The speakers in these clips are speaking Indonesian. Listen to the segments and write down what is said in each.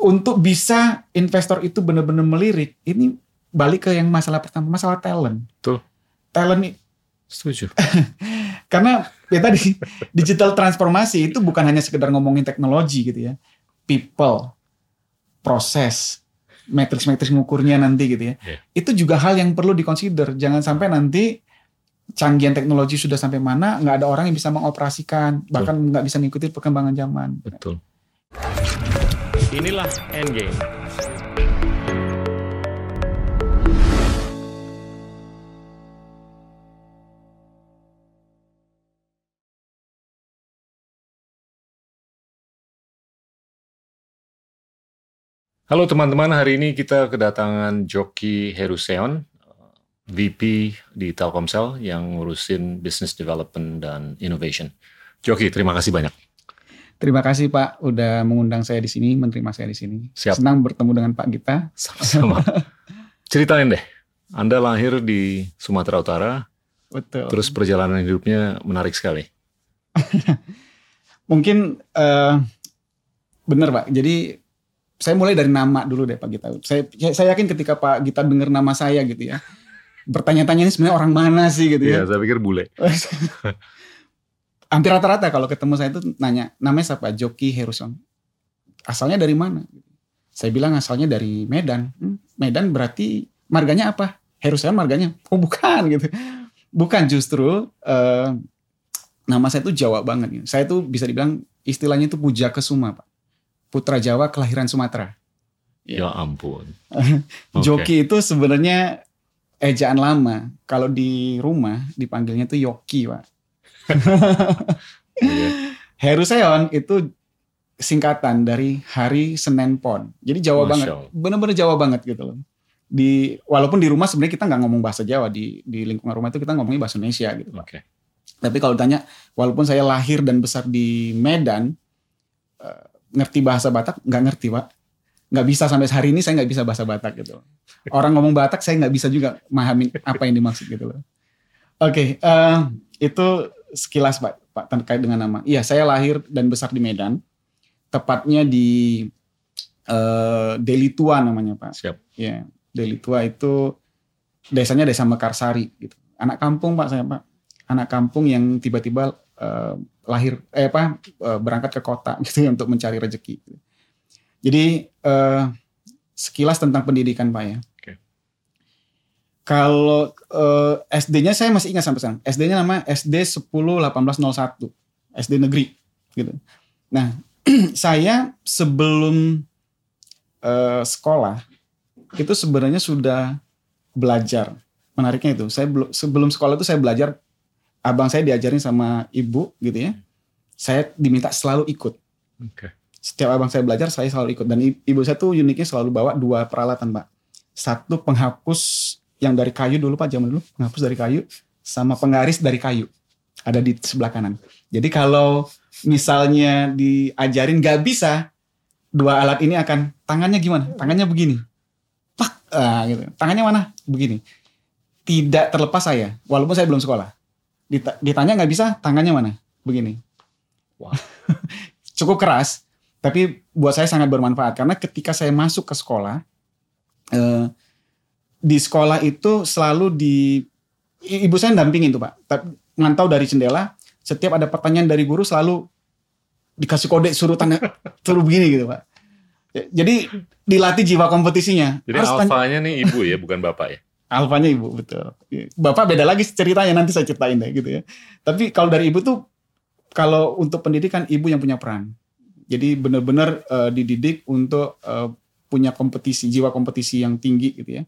untuk bisa investor itu benar-benar melirik, ini balik ke yang masalah pertama, masalah talent. Betul. Talent Setuju. karena ya tadi digital transformasi itu bukan hanya sekedar ngomongin teknologi gitu ya. People, proses, matriks-matriks ngukurnya nanti gitu ya. Iya. Itu juga hal yang perlu dikonsider. Jangan sampai nanti canggihan teknologi sudah sampai mana nggak ada orang yang bisa mengoperasikan, bahkan nggak bisa mengikuti perkembangan zaman. Betul. Inilah Endgame. Halo teman-teman, hari ini kita kedatangan Joki Heruseon, VP di Telkomsel yang ngurusin business development dan innovation. Joki, terima kasih banyak. Terima kasih Pak udah mengundang saya di sini, menerima saya di sini. Siap. Senang bertemu dengan Pak Gita. Sama-sama. Ceritain deh, Anda lahir di Sumatera Utara, Betul. terus perjalanan hidupnya menarik sekali. Mungkin eh benar Pak. Jadi saya mulai dari nama dulu deh Pak Gita. Saya saya yakin ketika Pak Gita dengar nama saya gitu ya. Bertanya-tanya ini sebenarnya orang mana sih gitu ya. Iya, saya pikir bule. Hampir rata-rata kalau ketemu saya itu nanya, namanya siapa? Joki Heruson. Asalnya dari mana? Saya bilang asalnya dari Medan. "Hmm, Medan berarti marganya apa? Heruson marganya? Oh bukan gitu. Bukan justru eh, nama saya itu Jawa banget. gitu. Saya tuh bisa dibilang istilahnya itu Puja Kesuma Pak. Putra Jawa kelahiran Sumatera. Ya ampun. Oke. Joki itu sebenarnya ejaan lama. Kalau di rumah dipanggilnya tuh Yoki Pak. Iya. Heruseon itu singkatan dari Hari Senin Pon. Jadi Jawa Masya banget, bener-bener Jawa banget gitu loh. Di walaupun di rumah sebenarnya kita nggak ngomong bahasa Jawa di di lingkungan rumah itu kita ngomongnya bahasa Indonesia gitu. Oke. Tapi kalau ditanya, walaupun saya lahir dan besar di Medan, eh, ngerti bahasa Batak nggak ngerti pak. Nggak bisa sampai hari ini saya nggak bisa bahasa Batak gitu. Orang ngomong Batak saya nggak bisa juga memahami apa yang dimaksud gitu loh. Oke, eh, itu sekilas pak, pak terkait dengan nama. Iya, saya lahir dan besar di Medan, tepatnya di eh, Deli Tua namanya pak. Siap. Ya, Deli Tua itu desanya desa Mekarsari gitu. Anak kampung Pak saya Pak. Anak kampung yang tiba-tiba eh, lahir eh apa eh, berangkat ke kota gitu untuk mencari rezeki. Jadi eh, sekilas tentang pendidikan Pak ya. Kalau eh, SD-nya saya masih ingat sampai sekarang. SD-nya nama SD 101801. SD negeri gitu. Nah, saya sebelum eh, sekolah itu sebenarnya sudah belajar. Menariknya itu, saya belum sebelum sekolah itu saya belajar abang saya diajarin sama ibu gitu ya. Saya diminta selalu ikut. Oke. Setiap abang saya belajar saya selalu ikut dan ibu saya tuh uniknya selalu bawa dua peralatan, Pak. Satu penghapus yang dari kayu dulu Pak, zaman dulu, penghapus dari kayu sama penggaris dari kayu. Ada di sebelah kanan. Jadi kalau misalnya diajarin gak bisa, dua alat ini akan tangannya gimana? Tangannya begini. Pak, ah, gitu. Tangannya mana? Begini. Tidak terlepas saya, walaupun saya belum sekolah. Dita- Ditanya nggak bisa, tangannya mana? Begini. Wah. Cukup keras, tapi buat saya sangat bermanfaat karena ketika saya masuk ke sekolah, eh, di sekolah itu selalu di ibu saya dampingin tuh pak, ngantau dari jendela. Setiap ada pertanyaan dari guru selalu dikasih kode suruh tanya suruh begini gitu pak. Ya, Jadi dilatih jiwa kompetisinya. Jadi Harus tanya- alfanya nih ibu ya, bukan bapak ya. Alfanya ibu betul. Bapak beda lagi ceritanya nanti saya ceritain deh gitu ya. Tapi kalau dari ibu tuh kalau untuk pendidikan ibu yang punya peran. Jadi benar-benar eh, dididik untuk eh, punya kompetisi, jiwa kompetisi yang tinggi gitu ya.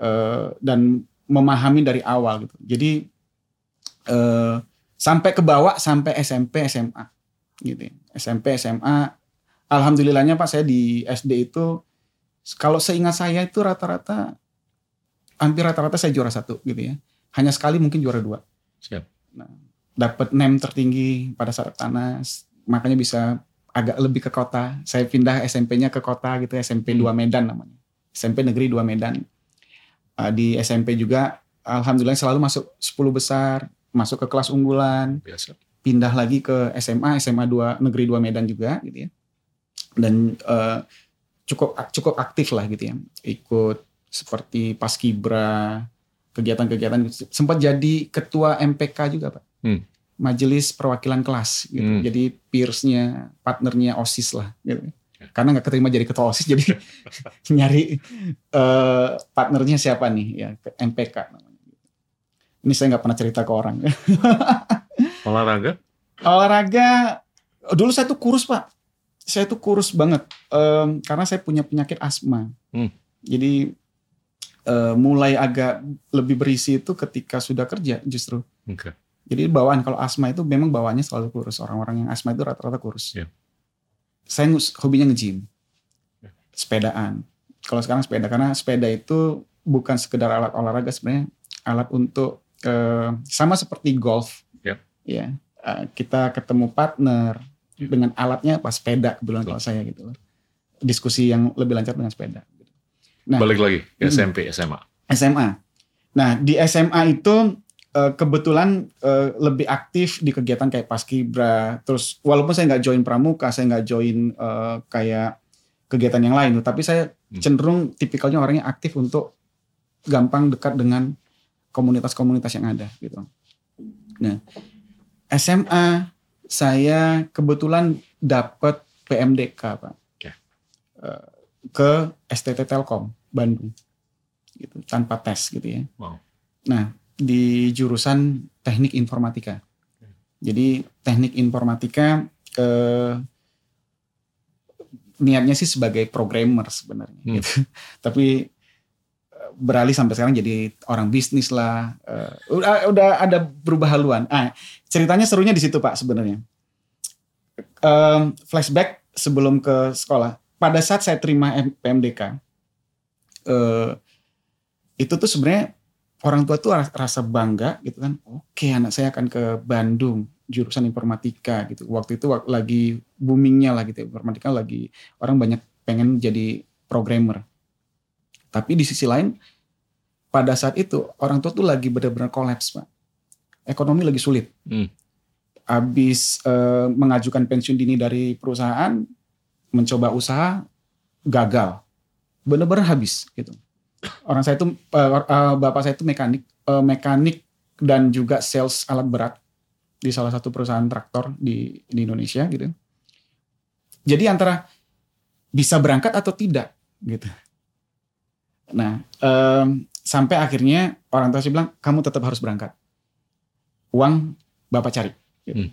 Eh, dan memahami dari awal gitu. Jadi eh, sampai ke bawah sampai SMP SMA gitu ya. SMP SMA alhamdulillahnya Pak saya di SD itu kalau seingat saya itu rata-rata hampir rata-rata saya juara satu gitu ya. Hanya sekali mungkin juara dua. Siap. Dapat nem tertinggi pada saat Tanas, makanya bisa agak lebih ke kota. Saya pindah SMP-nya ke kota gitu, SMP 2 Medan namanya. SMP Negeri 2 Medan. Uh, di SMP juga alhamdulillah selalu masuk 10 besar, masuk ke kelas unggulan, Biasa. pindah lagi ke SMA, SMA 2 Negeri 2 Medan juga gitu ya. Dan eh, cukup cukup aktif lah gitu ya. Ikut seperti paskibra, kegiatan-kegiatan sempat jadi ketua MPK juga pak Hmm. majelis perwakilan kelas gitu Hmm. jadi peersnya partnernya osis lah gitu. Karena nggak keterima jadi ketua osis jadi nyari eh, partnernya siapa nih ya MPK namanya ini saya nggak pernah cerita ke orang Olahraga? olahraga dulu saya tuh kurus pak saya tuh kurus banget Em, karena saya punya penyakit asma Hmm. jadi eh, mulai agak lebih berisi itu ketika sudah kerja justru Oke. jadi bawaan kalau asma itu memang bawaannya selalu kurus orang-orang yang asma itu rata-rata kurus Iya. Saya hobinya nge-gym sepedaan kalau sekarang sepeda karena sepeda itu bukan sekedar alat olahraga sebenarnya alat untuk eh, sama seperti golf Ya. ya eh, kita ketemu partner dengan alatnya pas sepeda kebetulan kalau saya gitu loh diskusi yang lebih lancar dengan sepeda Nah. Balik lagi ke Hmm. SMP, SMA. SMA nah di SMA itu eh, kebetulan eh, lebih aktif di kegiatan kayak paskibra terus walaupun saya nggak join pramuka saya nggak join eh, kayak kegiatan yang lain tapi saya Hmm. cenderung tipikalnya orangnya aktif untuk gampang dekat dengan komunitas-komunitas yang ada gitu. Nah, SMA saya kebetulan dapat PMDK, Pak. Ke STT Telkom Bandung. Gitu, tanpa tes gitu ya. Wow. Nah, di jurusan Teknik Informatika. Jadi Teknik Informatika eh, niatnya sih sebagai programmer sebenarnya Hmm. gitu. Tapi eh, beralih sampai sekarang jadi orang bisnis lah. Eh, udah udah ada berubah haluan. Ah, ceritanya serunya di situ Pak sebenarnya. Em, flashback sebelum ke sekolah. Pada saat saya terima PMDK, eh, itu tuh sebenarnya orang tua tuh ras- rasa bangga gitu kan. Oke, anak saya akan ke Bandung jurusan informatika gitu. Waktu itu lagi boomingnya lah gitu. Informatika lagi orang banyak pengen jadi programmer. Tapi di sisi lain pada saat itu orang tua tuh lagi benar-benar kolaps, Pak. Ekonomi lagi sulit. Hmm. Habis eh, mengajukan pensiun dini dari perusahaan, mencoba usaha gagal. Benar-benar habis gitu. Orang saya itu eh, eh, bapak saya itu mekanik, eh, mekanik dan juga sales alat berat di salah satu perusahaan traktor di, di Indonesia gitu. Jadi antara bisa berangkat atau tidak gitu. Nah, em, sampai akhirnya orang tua saya bilang kamu tetap harus berangkat. Uang bapak cari. Gitu. Hmm.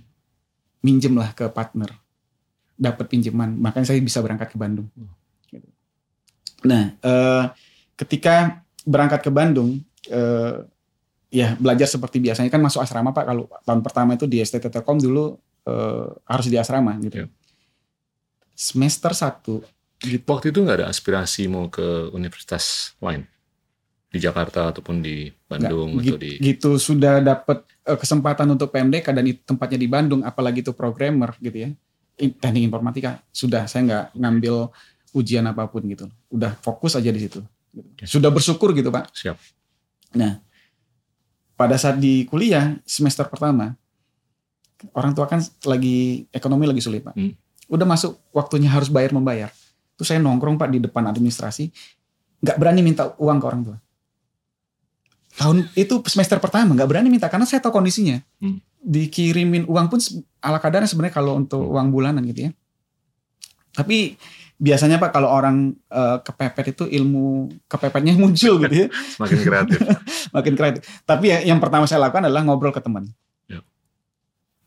Minjem lah ke partner. Dapat pinjaman, makanya saya bisa berangkat ke Bandung. Gitu. Nah, eh, ketika berangkat ke Bandung, eh, ya belajar seperti biasanya kan masuk asrama pak. Kalau tahun pertama itu di STT Telkom dulu eh, harus di asrama gitu. Iya. Semester 1 gitu. Waktu itu nggak ada aspirasi mau ke universitas lain di Jakarta ataupun di Bandung Nggak, atau di gi- gitu sudah dapat eh, kesempatan untuk PMDK dan itu tempatnya di Bandung apalagi itu programmer gitu ya teknik informatika sudah saya nggak ngambil ujian apa pun gitu udah fokus aja di situ. Sudah bersyukur gitu pak siap. nah pada saat di kuliah semester pertama orang tua kan lagi ekonomi lagi sulit pak Hmm. udah masuk waktunya harus bayar membayar tuh saya nongkrong pak di depan administrasi nggak berani minta uang ke orang tua tahun itu semester pertama nggak berani minta karena saya tahu kondisinya Hmm. dikirimin uang pun ala kadarnya sebenarnya kalau untuk Hmm. uang bulanan gitu ya tapi biasanya pak kalau orang eh, kepepet itu ilmu kepepetnya muncul gitu ya. Semakin kreatif. makin kreatif. Tapi ya, yang pertama saya lakukan adalah ngobrol ke teman. Ya.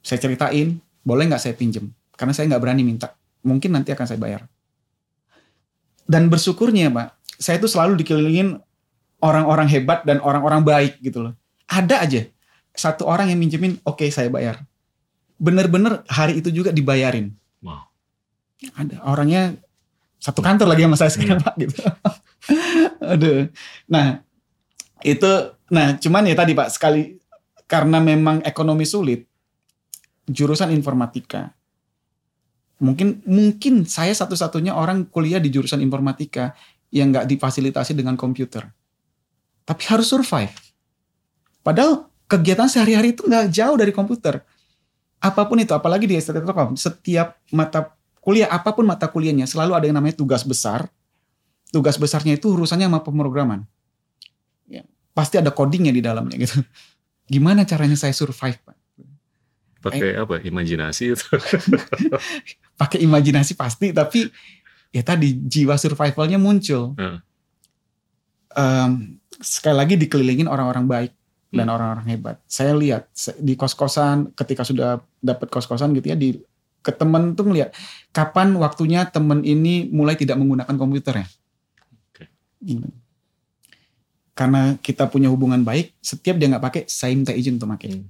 saya ceritain boleh nggak saya pinjem? Karena saya nggak berani minta. Mungkin nanti akan saya bayar. Dan bersyukurnya pak saya itu selalu dikelilingin orang-orang hebat dan orang-orang baik gitu loh. Ada aja satu orang yang minjemin oke saya bayar. Bener-bener hari itu juga dibayarin. Wow. ada orangnya satu kantor lagi sama saya sekarang pak gitu aduh nah itu nah cuman ya tadi pak sekali karena memang ekonomi sulit jurusan informatika mungkin mungkin saya satu-satunya orang kuliah di jurusan informatika yang nggak difasilitasi dengan komputer tapi harus survive padahal kegiatan sehari-hari itu nggak jauh dari komputer apa pun itu apalagi di setiap mata kuliah apa pun mata kuliahnya selalu ada yang namanya tugas besar tugas besarnya itu urusannya sama pemrograman. Ya, pasti ada codingnya di dalamnya gitu. Gimana caranya saya survive, Pak? Pakai apa? Imajinasi itu. Pakai imajinasi pasti, tapi ya tadi jiwa survivalnya muncul. Hmm. Um, sekali lagi dikelilingin orang-orang baik dan Hmm. orang-orang hebat. Saya lihat di kos-kosan ketika sudah dapat kos-kosan gitu ya di ke temen tuh ngeliat kapan waktunya temen ini mulai tidak menggunakan komputer ya. Oke. Gitu. Karena kita punya hubungan baik, setiap dia nggak pakai, saya minta izin untuk pakai. Hmm.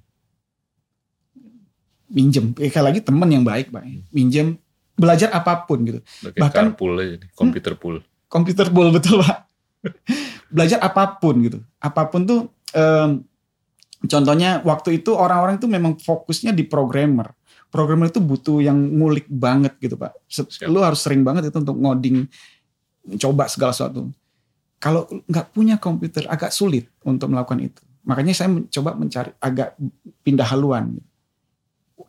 Minjem, eh, sekali lagi temen yang baik, pak. Minjem, belajar apa pun gitu. Pakai Bahkan- carpool aja, nih, komputer pool. komputer ball betul pak belajar apa pun gitu apa pun tuh em, contohnya waktu itu orang-orang itu memang fokusnya di programmer programmer itu butuh yang ngulik banget gitu pak. Lu harus sering banget itu untuk ngoding coba segala sesuatu. Kalau nggak punya komputer agak sulit untuk melakukan itu. Makanya saya mencoba mencari agak pindah haluan.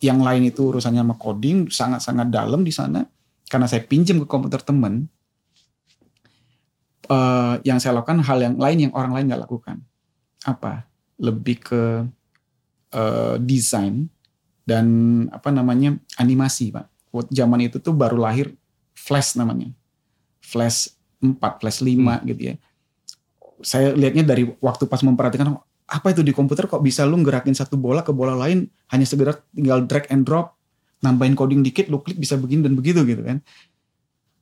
Yang lain itu urusannya sama coding sangat-sangat dalam di sana. Karena saya pinjam ke komputer temen eh, yang saya lakukan hal yang lain yang orang lain nggak lakukan. Apa? Lebih ke eh, desain dan apa namanya animasi, pak. Waktu Zaman itu tuh baru lahir Flash namanya, Flash 4, Flash 5 gitu ya. Saya lihatnya dari waktu pas memperhatikan apa itu di komputer kok bisa lu gerakin satu bola ke bola lain hanya segera tinggal drag and drop nambahin coding dikit lu klik bisa begini dan begitu gitu kan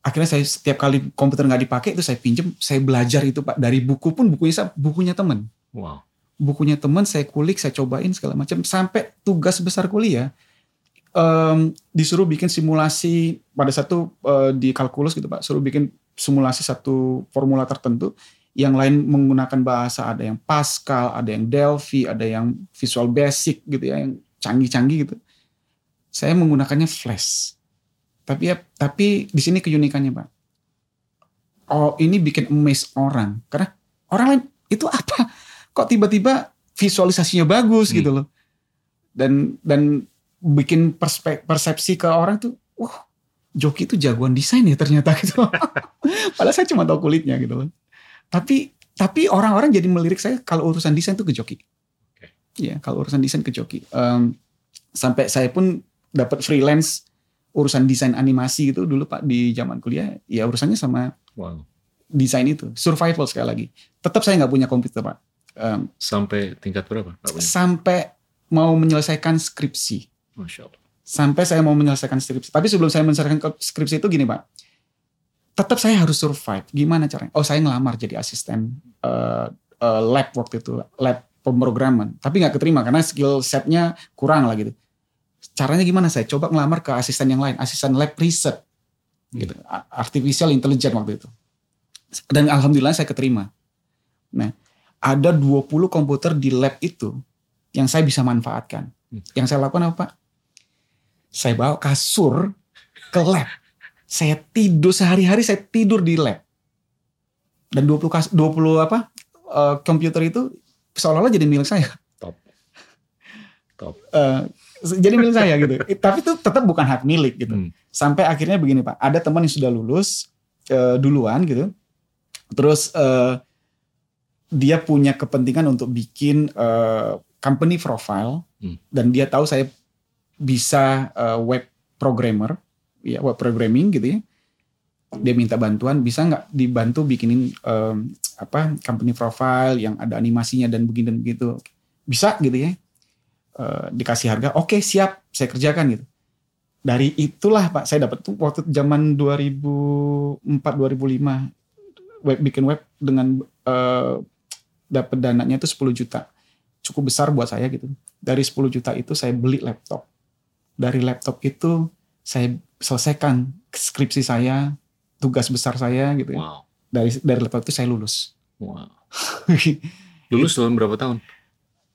akhirnya saya setiap kali komputer nggak dipakai itu saya pinjem saya belajar itu pak dari buku pun bukunya bukunya teman Wow. Bukunya teman saya kulik saya cobain segala macam. Sampai tugas besar kuliah em, disuruh bikin simulasi pada satu eh, di kalkulus gitu pak suruh bikin simulasi satu formula tertentu yang lain menggunakan bahasa ada yang Pascal ada yang Delphi ada yang Visual Basic gitu ya yang canggih-canggih gitu. Saya menggunakannya Flash. Tapi ya tapi di sini keunikannya pak. Oh ini bikin amaze orang. Karena orang lain itu apa kok tiba-tiba visualisasinya bagus Hmm. gitu loh. Dan dan bikin perspek- persepsi ke orang tuh wah Joki itu jagoan desain ya ternyata gitu. Padahal saya cuma tahu kulitnya gitu loh. Tapi tapi orang-orang jadi melirik saya kalau urusan desain tuh ke Joki. Oke. Iya kalau urusan desain ke Joki. Em, sampai saya pun dapat freelance urusan desain animasi itu dulu pak di zaman kuliah ya urusannya sama Wow. desain itu survival sekali lagi. Tetap saya nggak punya komputer pak Em, Sampai tingkat berapa? Sampai mau menyelesaikan skripsi. Masya Allah. sampai saya mau menyelesaikan skripsi. Tapi sebelum saya menyelesaikan skripsi itu gini pak. Tetap saya harus survive. Gimana caranya? Oh saya ngelamar jadi asisten eh, eh, lab waktu itu lab pemrograman. Tapi nggak keterima karena skill setnya kurang lah gitu. Caranya gimana? Saya coba ngelamar ke asisten yang lain asisten lab research gitu. Artificial intelligence waktu itu. Dan alhamdulillah saya keterima. Nah ada 20 komputer di lab itu yang saya bisa manfaatkan. Hmm. yang saya lakukan apa saya bawa kasur ke lab. Saya tidur sehari-hari saya tidur di lab. Dan 20 kas 20 apa eh, komputer itu seolah-olah jadi milik saya. Top. Top. Eh, jadi milik saya gitu. Tapi itu tetap bukan hak milik gitu. Hmm. sampai akhirnya begini pak. Ada teman yang sudah lulus eh, duluan gitu. Terus eh, dia punya kepentingan untuk bikin eh, company profile Hmm. dan dia tahu saya bisa eh, web programmer ya web programming gitu ya. Dia minta bantuan bisa nggak dibantu bikinin em, apa company profile yang ada animasinya dan begini dan begitu? Bisa gitu ya. Eh, dikasih harga oke siap saya kerjakan gitu. Dari itulah pak saya dapat tuh waktu zaman 2004 2005 web bikin web dengan eh, dapat dananya itu 10 juta cukup besar buat saya gitu dari 10 juta itu saya beli laptop dari laptop itu saya selesaikan skripsi saya tugas besar saya gitu ya. Wow. dari dari laptop itu saya lulus Wow. Lulus dalam berapa tahun?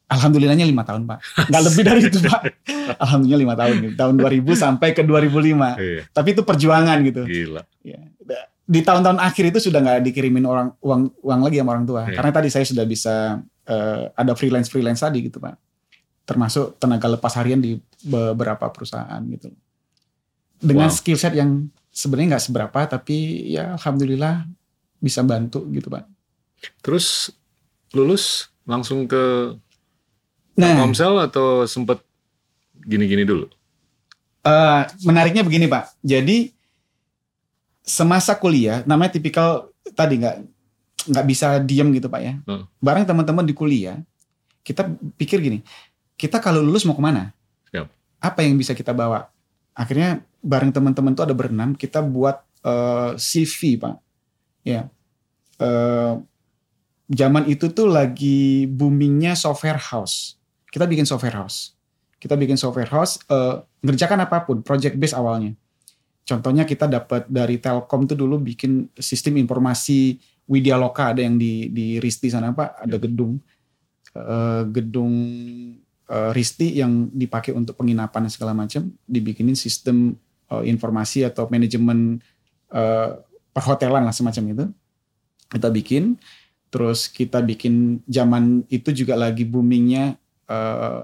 alhamdulillahnya lima tahun pak nggak lebih dari itu pak alhamdulillah lima tahun gitu. tahun 2000 sampai ke 2005 Iya. tapi itu perjuangan gitu Gila. Ya. Di tahun-tahun akhir itu sudah nggak dikirimin orang uang uang lagi sama orang tua. Iya. Karena tadi saya sudah bisa eh, ada freelance freelance tadi gitu pak. Termasuk tenaga lepas harian di beberapa perusahaan gitu. Dengan Wow. skill set yang sebenarnya nggak seberapa tapi ya alhamdulillah bisa bantu gitu pak. Terus lulus langsung ke Nah, Telkomsel atau sempet gini-gini dulu? eh, menariknya begini pak. Jadi semasa kuliah, namanya tipikal tadi nggak nggak bisa diem gitu pak ya. Hmm. Bareng teman-teman di kuliah, kita pikir gini, kita kalau lulus mau ke mana? Siap. Apa yang bisa kita bawa? Akhirnya bareng teman-teman tuh ada berenam, kita buat eh, CV pak. Ya, Eh, zaman itu tuh lagi boomingnya software house. Kita bikin software house. Kita bikin software house, eh, ngerjakan apa pun, project base awalnya. Contohnya kita dapat dari Telkom tuh dulu bikin sistem informasi Widya Loka ada yang di di Risti sana Pak, ada gedung eh, gedung eh, Risti yang dipakai untuk penginapan segala macam, dibikinin sistem eh, informasi atau manajemen eh, perhotelan lah semacam itu. Kita bikin, terus kita bikin zaman itu juga lagi boomingnya eh,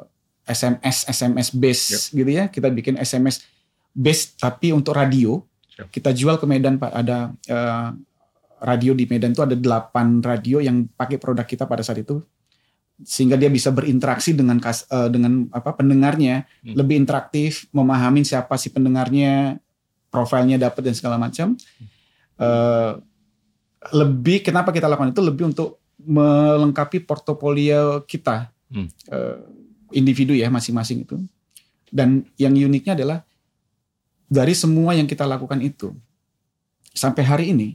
SMS SMS base gitu ya. Kita bikin SMS base tapi untuk radio. Kita jual ke Medan Pak. Ada eh, radio di Medan itu ada 8 radio yang pakai produk kita pada saat itu sehingga dia bisa berinteraksi dengan kas, eh, dengan apa pendengarnya Hmm. lebih interaktif, memahami siapa si pendengarnya, profilnya dapat dan segala macam. Eh, lebih kenapa kita lakukan itu lebih untuk melengkapi portofolio kita Hmm. Eh, individu ya masing-masing itu. Dan yang uniknya adalah dari semua yang kita lakukan itu sampai hari ini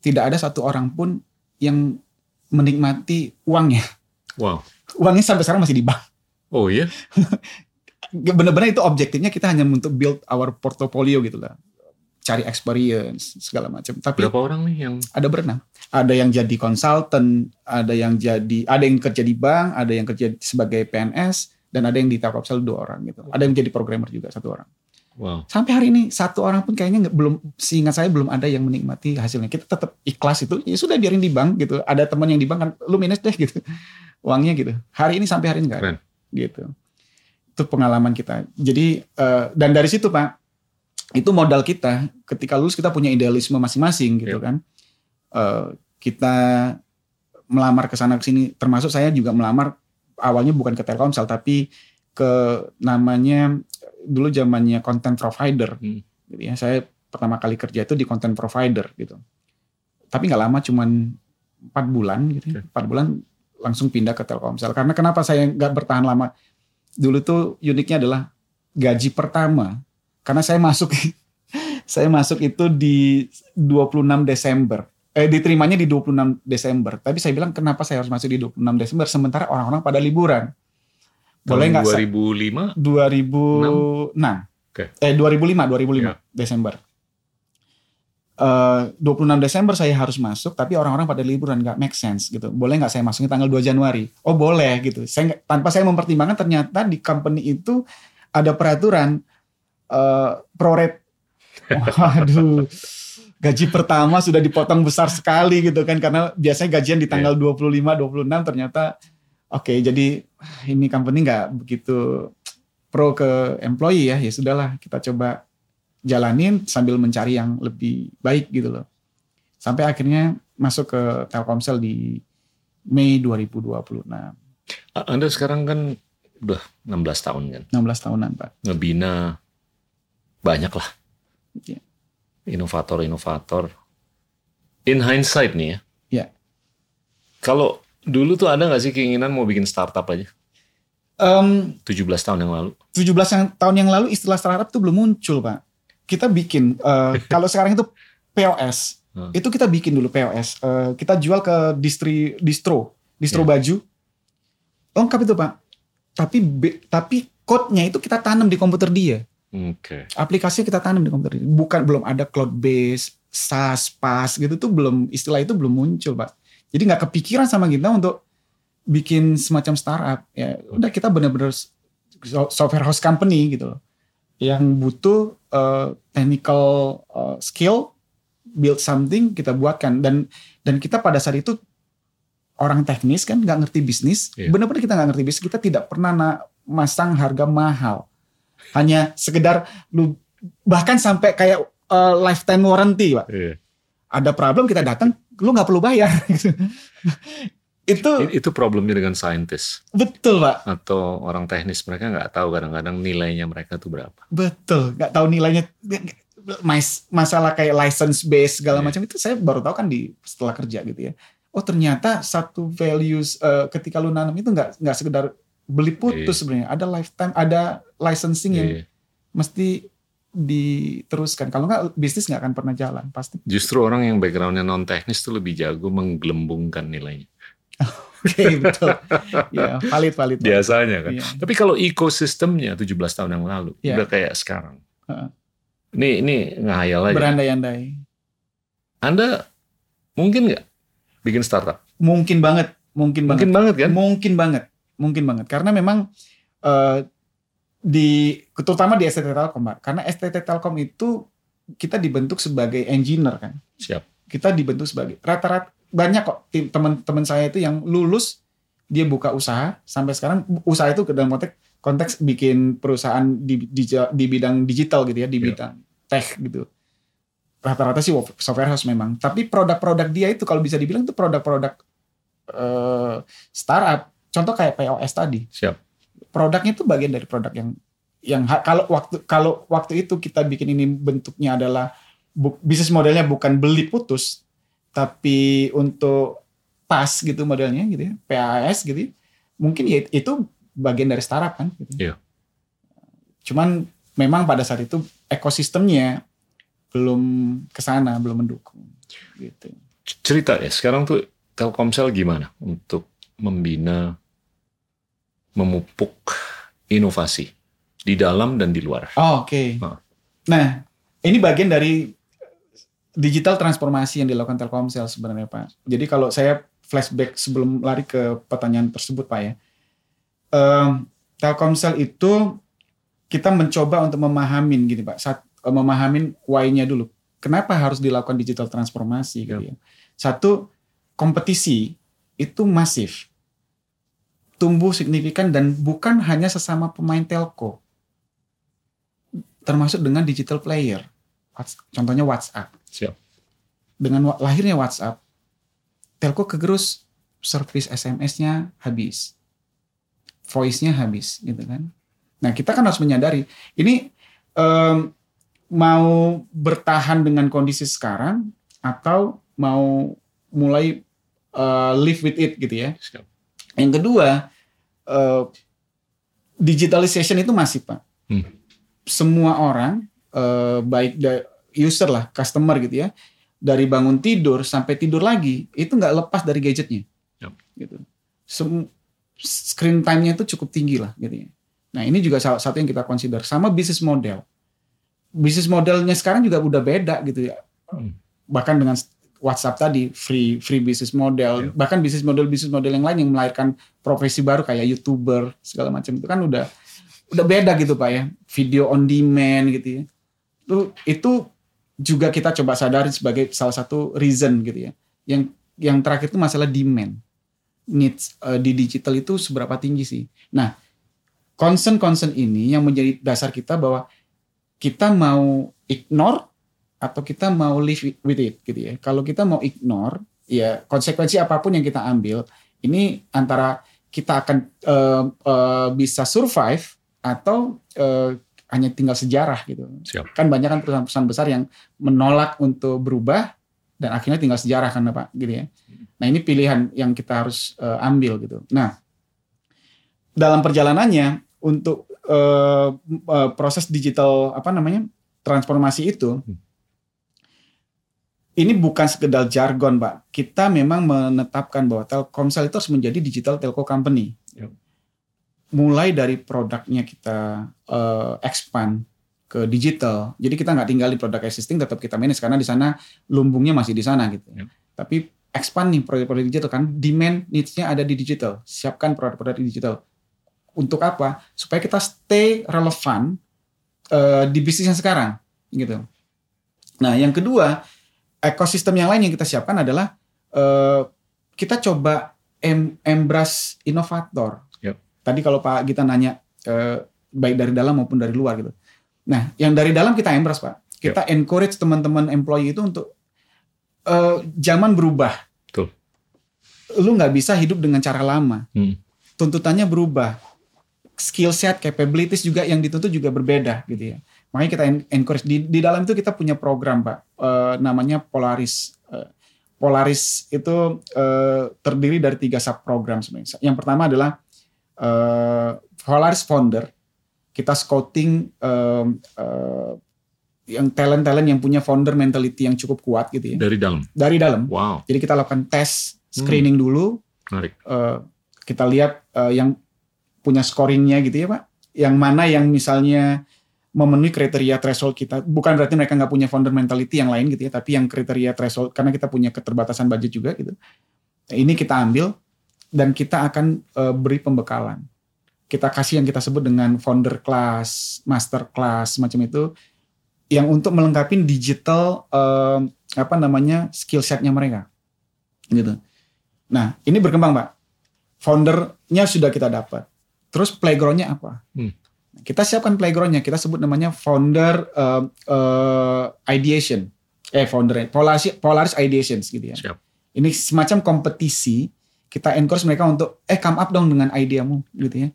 tidak ada satu orang pun yang menikmati uangnya. Wow. Uangnya sampai sekarang masih di bank. Oh iya? Benar-benar itu objektifnya kita hanya untuk build our portfolio gitu lah. Cari experience segala macam. Tapi Berapa orang nih yang ada berenam. Ada yang jadi konsultan, ada yang jadi ada yang kerja di bank, ada yang kerja sebagai PNS dan ada yang di Telkomsel dua orang gitu. Ada yang jadi programmer juga satu orang. Wow. Sampai hari ini satu orang pun kayaknya nggak belum seingat saya belum ada yang menikmati hasilnya. Kita tetap ikhlas itu. Ya sudah biarin di bank gitu. Ada teman yang di bank kan lu minus deh gitu. Uangnya gitu. Hari ini sampai hari ini nggak ada. Keren. Gitu. Itu pengalaman kita. Jadi eh, dan dari situ Pak itu modal kita ketika lulus kita punya idealisme masing-masing gitu Iya. kan. Eh, kita melamar ke sana ke sini termasuk saya juga melamar awalnya bukan ke Telkomsel tapi ke namanya dulu zamannya content provider. Hmm. gitu ya saya pertama kali kerja itu di content provider gitu. Tapi nggak lama cuman empat bulan gitu ya. Empat bulan langsung pindah ke Telkomsel. Karena kenapa saya nggak bertahan lama? Dulu tuh uniknya adalah gaji pertama. Karena saya masuk saya masuk itu di 26 Desember. Eh diterimanya di 26 Desember. Tapi saya bilang kenapa saya harus masuk di 26 Desember? Sementara orang-orang pada liburan boleh nggak saya- 2005? 2006. Oke. Eh 2005, 2005 Ya. Desember. Eh 26 Desember saya harus masuk tapi orang-orang pada liburan nggak make sense gitu. Boleh nggak saya masuknya tanggal 2 Januari? Oh, boleh gitu. Saya tanpa saya mempertimbangkan ternyata di company itu ada peraturan eh prorate. Waduh. Gaji pertama sudah dipotong besar sekali gitu kan karena biasanya gajian di tanggal 25 26 ternyata oke jadi ah, ini company nggak begitu pro ke employee ya ya sudahlah kita coba jalanin sambil mencari yang lebih baik gitu loh sampai akhirnya masuk ke Telkomsel di Mei 2026 A- Anda sekarang kan udah 16 tahun kan. 16 tahunan pak Ngebina banyak lah. Iya. Inovator-inovator. In hindsight nih ya. Iya. Kalau dulu tuh ada nggak sih keinginan mau bikin startup aja? Em, 17 tahun yang lalu. 17 yang, tahun yang lalu istilah startup itu belum muncul pak kita bikin eh, kalau sekarang itu POS Hmm. itu kita bikin dulu POS Eh, kita jual ke distri distro distro Ya. baju lengkap itu pak tapi be- tapi code-nya itu kita tanam di komputer dia Oke. aplikasinya kita tanam di komputer dia bukan belum ada cloud base SaaS PaaS gitu tuh belum istilah itu belum muncul pak jadi nggak kepikiran sama kita untuk bikin semacam startup. Ya udah kita benar-benar so- software house company gitu loh. Yang butuh eh, technical eh, skill build something kita buatkan. Dan dan kita pada saat itu orang teknis kan nggak ngerti bisnis. Iya. benar-benar kita nggak ngerti bisnis. Kita tidak pernah na- masang harga mahal. Hanya sekedar lu bahkan sampai kayak eh, lifetime warranty pak. Iya. Ada problem kita datang, lu nggak perlu bayar. itu Itu problemnya dengan saintis betul pak, atau orang teknis mereka nggak tahu kadang-kadang nilainya mereka tuh berapa. betul. Nggak tahu nilainya. Mas, masalah kayak license base segala Iya. macam itu saya baru tahu kan di setelah kerja gitu ya. Oh ternyata satu values eh, ketika lu nanam itu nggak nggak sekedar beli putus Iya. sebenarnya. Ada lifetime, ada licensing yang Iya. mesti diteruskan. Kalau nggak bisnis nggak akan pernah jalan pasti. Justru orang yang backgroundnya non teknis tuh lebih jago menggelembungkan nilainya. Oke betul. ya valid valid. Biasanya kan. Iya. Tapi kalau ekosistemnya 17 tahun yang lalu Iya. udah kayak sekarang. Heeh. Ini ini ngayal aja. Berandai-andai. Anda mungkin nggak bikin startup? Mungkin banget, mungkin banget. Mungkin banget kan? Mungkin banget, mungkin banget. Karena memang eh, di terutama di STT Telkom, Pak. Karena STT Telkom itu kita dibentuk sebagai engineer kan. Siap. Kita dibentuk sebagai rata-rata banyak kok teman-teman saya itu yang lulus dia buka usaha sampai sekarang usaha itu ke dalam konteks konteks bikin perusahaan di, di, di bidang digital gitu ya, di Iya. bidang tech gitu. Rata-rata sih software house memang. Tapi produk-produk dia itu kalau bisa dibilang itu produk-produk eh, startup. Contoh kayak POS tadi. Siap. Produknya itu bagian dari produk yang yang kalau waktu kalau waktu itu kita bikin ini bentuknya adalah bu- bisnis modelnya bukan beli putus tapi untuk pas gitu modelnya gitu ya PAS gitu ya. mungkin ya itu bagian dari startup kan gitu. Iya. cuman memang pada saat itu ekosistemnya belum ke sana belum mendukung gitu Cerita ya, sekarang tuh Telkomsel gimana untuk membina, memupuk inovasi di dalam dan di luar? Oh, Oke. Ah. Nah, ini bagian dari digital transformasi yang dilakukan Telkomsel sebenarnya Pak. Jadi kalau saya flashback sebelum lari ke pertanyaan tersebut Pak ya, Em, Telkomsel itu kita mencoba untuk memahamin gini Pak, saat eh, memahamin why-nya dulu. Kenapa harus dilakukan digital transformasi gitu ya? Satu, kompetisi itu masif, tumbuh signifikan dan bukan hanya sesama pemain telco termasuk dengan digital player. Contohnya WhatsApp. Siap. Dengan lahirnya WhatsApp, telco kegerus service SMS-nya habis. Voice-nya habis gitu kan. Nah, kita kan harus menyadari ini em, mau bertahan dengan kondisi sekarang atau mau mulai eh, live with it gitu ya. Siap. Yang kedua, eh, digitalization itu masih pak. Hmm. Semua orang, eh, baik user lah, customer gitu ya, dari bangun tidur sampai tidur lagi itu nggak lepas dari gadgetnya. Yap. Gitu. Sem- screen time-nya itu cukup tinggi lah gitu ya. Nah ini juga salah satu yang kita consider. Sama bisnis model. Bisnis modelnya sekarang juga udah beda gitu ya. Hmm. Bahkan dengan WhatsApp tadi free free business model, Iya. bahkan bisnis model bisnis model yang lain yang melahirkan profesi baru kayak youtuber segala macam itu kan udah udah beda gitu pak ya. Video on demand gitu ya. Itu itu juga kita coba sadari sebagai salah satu reason gitu ya. Yang yang terakhir itu masalah demand. Needs eh, di digital itu seberapa tinggi sih? Nah concern concern ini yang menjadi dasar kita bahwa kita mau ignore atau kita mau live with it gitu ya kalau kita mau ignore ya konsekuensi apa pun yang kita ambil ini antara kita akan eh, eh, bisa survive atau eh, hanya tinggal sejarah gitu. Siap. Kan banyak kan perusahaan-perusahaan besar yang menolak untuk berubah dan akhirnya tinggal sejarah kan Pak gitu ya. Nah, ini pilihan yang kita harus eh, ambil gitu. Nah, dalam perjalanannya untuk eh, eh, proses digital apa namanya? transformasi itu Hmm. Ini bukan sekedar jargon, Pak. Kita memang menetapkan bahwa Telkomsel itu harus menjadi digital telco company. Yep. Mulai dari produknya kita eh, expand ke digital. Jadi kita nggak tinggal di produk existing, tetap kita manage karena di sana lumbungnya masih di sana gitu. Yep. Tapi expand nih produk-produk digital kan demand needs-nya ada di digital. Siapkan produk-produk di digital. Untuk apa? Supaya kita stay relevan eh, di bisnis yang sekarang gitu. Nah, yang kedua, ekosistem yang lain yang kita siapkan adalah eh, kita coba em embrace inovator. Yep. Tadi kalau Pak Gita nanya eh, baik dari dalam maupun dari luar gitu. Nah, yang dari dalam kita embrace Pak. Kita encourage teman-teman employee itu untuk eh, zaman berubah. Betul. Lu nggak bisa hidup dengan cara lama. Hmm. Tuntutannya berubah. Skill set, capabilities juga yang dituntut juga berbeda gitu ya. Makanya kita en- encourage di, di dalam itu kita punya program pak, eh, namanya Polaris. Eh, Polaris itu eh, terdiri dari tiga sub program sebenarnya. Yang pertama adalah eh, Polaris Founder. Kita scouting eh, eh, yang talent-talent yang punya founder mentality yang cukup kuat gitu ya Dari dalam. dari dalam. Wow, Jadi kita lakukan tes screening dulu, menarik. eh, kita lihat eh, yang punya scoringnya gitu ya pak, yang mana yang misalnya memenuhi kriteria threshold kita. Bukan berarti mereka nggak punya founder mentality yang lain gitu ya, tapi yang kriteria threshold karena kita punya keterbatasan budget juga gitu. Ini kita ambil dan kita akan eh, beri pembekalan. Kita kasih yang kita sebut dengan founder class, master class, macam itu, yang untuk melengkapi digital eh, apa namanya skill setnya mereka, gitu. Nah ini berkembang pak, foundernya sudah kita dapat. Terus playgroundnya apa? Hmm. Kita siapkan playgroundnya, kita sebut namanya founder eh, eh, ideation, eh founder Polaris, Polaris ideations gitu ya. Siap. Ini semacam kompetisi. Kita encourage mereka untuk eh come up dong dengan ideamu gitu ya.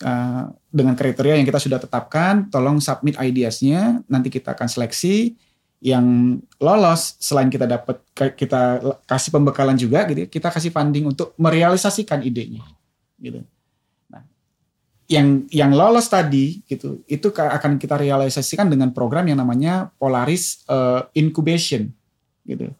Uh, dengan kriteria yang kita sudah tetapkan, tolong submit ideasnya. Nanti kita akan seleksi yang lolos. Selain kita dapat kita kasih pembekalan juga gitu, ya, kita kasih funding untuk merealisasikan idenya. Gitu. Yang yang lolos tadi gitu, itu akan kita realisasikan dengan program yang namanya Polaris uh, Incubation gitu.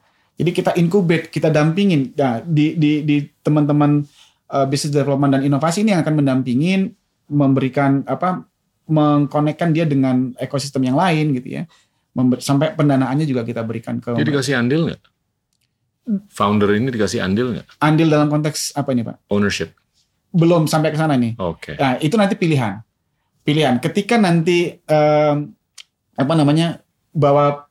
Jadi kita incubate, kita dampingin. Nah, di di di teman-teman uh, business development dan inovasi ini yang akan mendampingin, memberikan apa, mengkonekkan dia dengan ekosistem yang lain gitu ya. Member, sampai pendanaannya juga kita berikan ke. Dia dikasih andil nggak? Founder ini dikasih andil nggak? Andil dalam konteks apa ini pak? Ownership. Belum sampai ke sana nih. Oke. Nah itu nanti pilihan. Pilihan. Ketika nanti um, apa namanya bahwa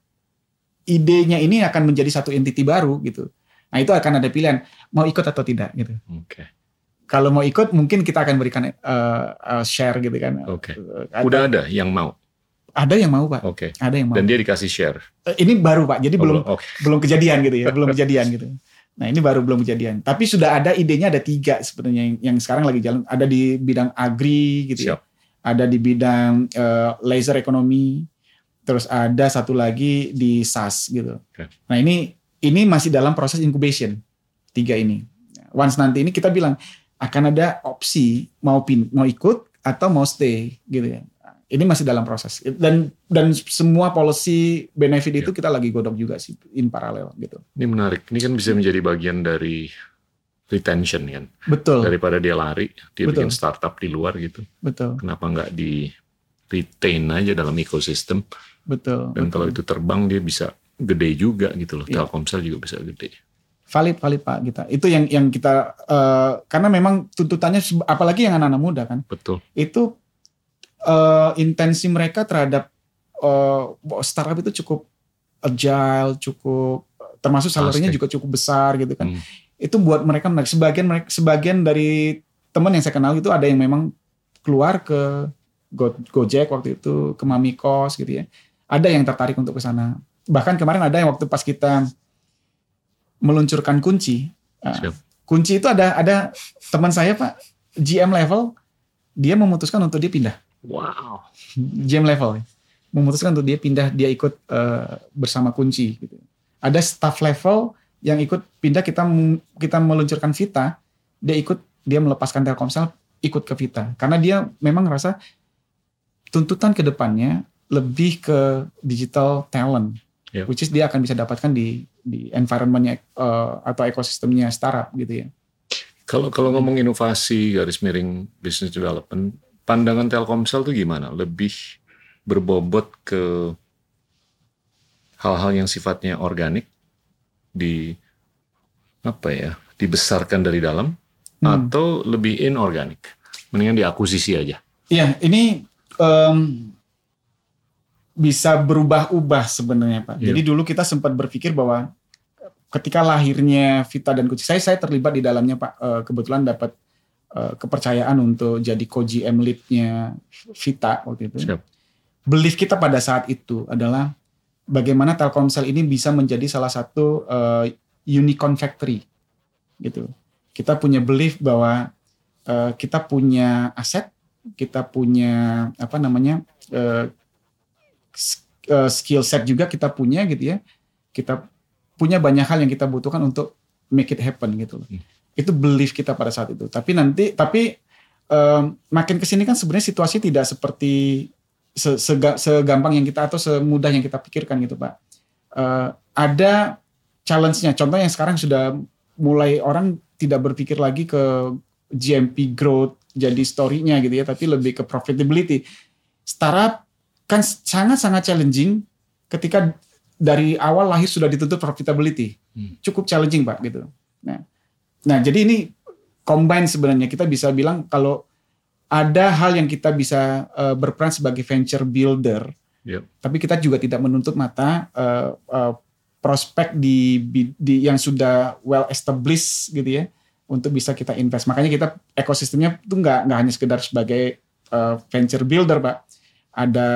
idenya ini akan menjadi satu entiti baru gitu. Nah itu akan ada pilihan mau ikut atau tidak gitu. Oke. Kalau mau ikut mungkin kita akan berikan uh, uh, share gitu kan. Oke. Uh, Udah ada yang mau. ada yang mau pak. Oke. Ada yang mau. Dan dia dikasih share. Eh, ini baru pak. Jadi Oh, belum Oke. belum kejadian gitu ya. belum kejadian gitu. Nah ini baru belum kejadian. Tapi sudah ada idenya ada tiga sebenarnya yang, yang sekarang lagi jalan. Ada di bidang agri gitu ya. Siap. Ada di bidang uh, laser ekonomi. Terus ada satu lagi di SaaS gitu. Oke. Nah ini ini masih dalam proses incubation tiga ini. Once nanti ini kita bilang akan ada opsi mau pin mau ikut atau mau stay gitu ya. Ini masih dalam proses dan dan semua policy benefit itu kita lagi godok juga sih in paralel gitu. Ini menarik. Ini kan bisa menjadi bagian dari retention kan. Betul, Daripada dia lari, dia Betul. bikin startup di luar gitu. betul, Kenapa nggak di retain aja dalam ekosistem? betul. Dan kalau itu terbang dia bisa gede juga gitu loh. Iya. Telkomsel juga bisa gede. valid valid pak kita. Itu yang yang kita eh, karena memang tuntutannya apalagi yang anak-anak muda kan Betul. itu eh, intensi mereka terhadap eh, startup itu cukup agile, cukup termasuk salary-nya Pasti. juga cukup besar gitu kan. Hmm. Itu buat mereka menarik. Sebagian mereka sebagian dari teman yang saya kenal itu ada yang memang keluar ke Go- Gojek waktu itu ke Mamikos gitu ya. Ada yang tertarik untuk ke sana. Bahkan kemarin ada yang waktu pas kita meluncurkan kunci. Siap. kunci itu ada ada teman saya Pak GM level dia memutuskan untuk dia pindah. Wow. GM level memutuskan untuk dia pindah dia ikut eh, bersama kunci gitu. Ada staff level yang ikut pindah kita kita meluncurkan Vita, dia ikut dia melepaskan Telkomsel ikut ke Vita karena dia memang ngerasa tuntutan ke depannya lebih ke digital talent. Yep. Which is dia akan bisa dapatkan di di environmentnya eh, atau ekosistemnya startup gitu ya. Kalau kalau ngomong inovasi garis miring business development, pandangan Telkomsel tuh gimana? Lebih berbobot ke hal-hal yang sifatnya organik di apa ya dibesarkan dari dalam Hmm. atau lebih inorganik mendingan diakuisisi aja Iya, ini em, bisa berubah-ubah sebenarnya Pak. Iya. Jadi dulu kita sempat berpikir bahwa ketika lahirnya Vita dan Kunci, saya saya terlibat di dalamnya Pak. Eh, kebetulan dapat eh, kepercayaan untuk jadi co-GM lead-nya Vita waktu itu. Siap. Belief kita pada saat itu adalah bagaimana Telkomsel ini bisa menjadi salah satu uh, unicorn factory gitu. Kita punya belief bahwa uh, kita punya aset, kita punya apa namanya uh, skill set juga kita punya gitu ya. Kita punya banyak hal yang kita butuhkan untuk make it happen gitu loh. Hmm. Itu belief kita pada saat itu. Tapi nanti tapi um, makin ke sini kan sebenarnya situasi tidak seperti segampang yang kita atau semudah yang kita pikirkan gitu pak. Uh, ada challenge-nya. Contoh yang sekarang sudah mulai orang tidak berpikir lagi ke GMP growth jadi story-nya gitu ya, tapi lebih ke profitability. Startup kan sangat-sangat challenging ketika dari awal lahir sudah dituntut profitability. Hmm. Cukup challenging pak gitu. Nah, nah jadi ini combine sebenarnya kita bisa bilang kalau ada hal yang kita bisa uh, berperan sebagai venture builder, yep. tapi kita juga tidak menutup mata uh, uh, prospek di, di yang sudah well established gitu ya untuk bisa kita invest. Makanya kita ekosistemnya itu nggak nggak hanya sekedar sebagai uh, venture builder, pak. Ada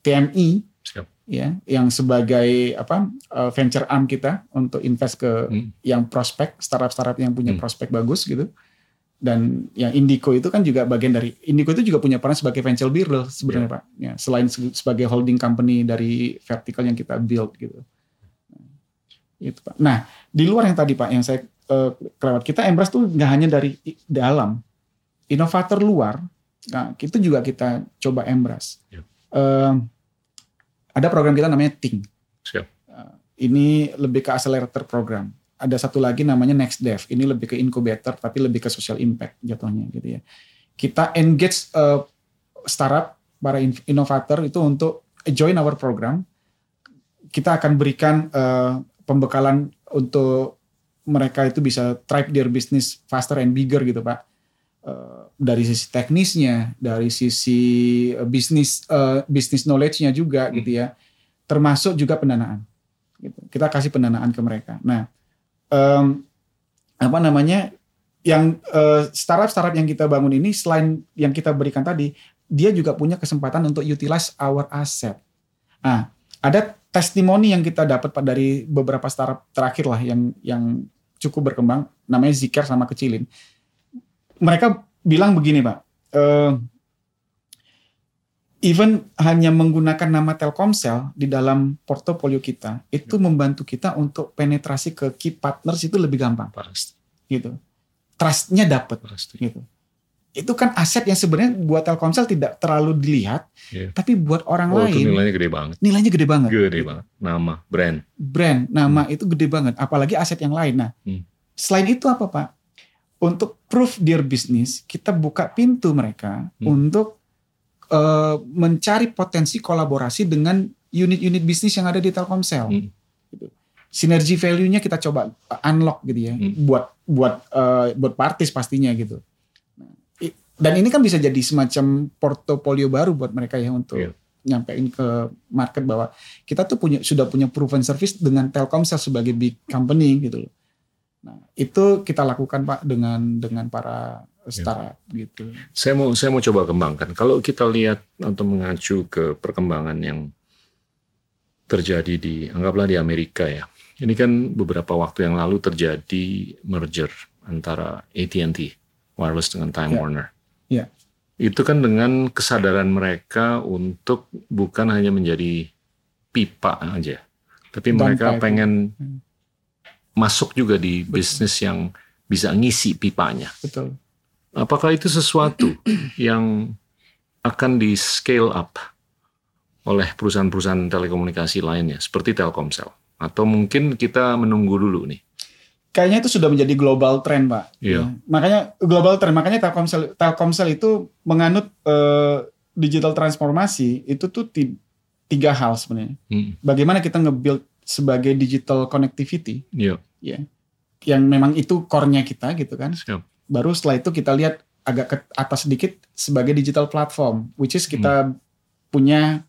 TMI, Siap. Ya, yang sebagai apa uh, venture arm kita untuk invest ke hmm. yang prospek startup-startup yang punya hmm. prospek bagus gitu dan yang Indico itu kan juga bagian dari Indico itu juga punya peran sebagai venture builder sebenarnya yeah. pak ya selain sebagai holding company dari vertical yang kita build gitu itu pak nah di luar yang tadi pak yang saya uh, kelewat kita Embras tuh nggak hanya dari dalam inovator luar nah itu juga kita coba Embras yeah. uh, ada program kita namanya Ting Siap. Uh, ini lebih ke accelerator program ada satu lagi namanya Next Dev. Ini lebih ke incubator tapi lebih ke social impact jatuhnya gitu ya. Kita engage uh, startup para inovator itu untuk join our program. Kita akan berikan uh, pembekalan untuk mereka itu bisa thrive their business faster and bigger gitu pak. Uh, dari sisi teknisnya, dari sisi uh, bisnis uh, business knowledge-nya juga hmm. gitu ya. Termasuk juga pendanaan. Gitu. Kita kasih pendanaan ke mereka. Nah, um, apa namanya yang uh, startup startup yang kita bangun ini selain yang kita berikan tadi dia juga punya kesempatan untuk utilize our asset. Nah, ada testimoni yang kita dapat dari beberapa startup terakhir lah yang yang cukup berkembang, namanya Zikr sama Kecilin. Mereka bilang begini, Pak. Uh, even hanya menggunakan nama Telkomsel di dalam portofolio kita itu ya. membantu kita untuk penetrasi ke key partners itu lebih gampang. Pasti. Gitu. Trustnya dapat. Gitu. Itu kan aset yang sebenarnya buat Telkomsel tidak terlalu dilihat, yeah. tapi buat orang oh, lain nilainya gede banget. Nilainya gede banget. Gede gitu. banget. Nama, brand. Brand, nama hmm. itu gede banget. Apalagi aset yang lain. Nah, hmm. selain itu apa Pak? Untuk proof their business, kita buka pintu mereka hmm. untuk uh, mencari potensi kolaborasi dengan unit-unit bisnis yang ada di Telkomsel. Hmm. Gitu. Sinergi value-nya kita coba unlock gitu ya, hmm. buat buat uh, buat partis pastinya gitu. Nah, dan ini kan bisa jadi semacam portofolio baru buat mereka ya untuk yeah. nyampein ke market bahwa kita tuh punya sudah punya proven service dengan Telkomsel sebagai big company gitu loh. Nah, itu kita lakukan Pak dengan dengan para startup ya. gitu. Saya mau saya mau coba kembangkan. Kalau kita lihat atau mengacu ke perkembangan yang terjadi di anggaplah di Amerika ya. Ini kan beberapa waktu yang lalu terjadi merger antara AT&T wireless dengan Time ya. Warner. Ya. Itu kan dengan kesadaran mereka untuk bukan hanya menjadi pipa aja, tapi Dan mereka pengen hmm masuk juga di Betul. bisnis yang bisa ngisi pipanya. Betul. Apakah itu sesuatu yang akan di scale up oleh perusahaan-perusahaan telekomunikasi lainnya seperti Telkomsel atau mungkin kita menunggu dulu nih? Kayaknya itu sudah menjadi global trend, Pak. Iya. Ya. Makanya global trend, makanya Telkomsel Telkomsel itu menganut uh, digital transformasi itu tuh tiga hal sebenarnya. Hmm. Bagaimana kita nge-build sebagai digital connectivity. Iya. Ya. Yang memang itu core-nya kita gitu kan. Siap. Baru setelah itu kita lihat agak ke atas sedikit sebagai digital platform which is kita hmm. punya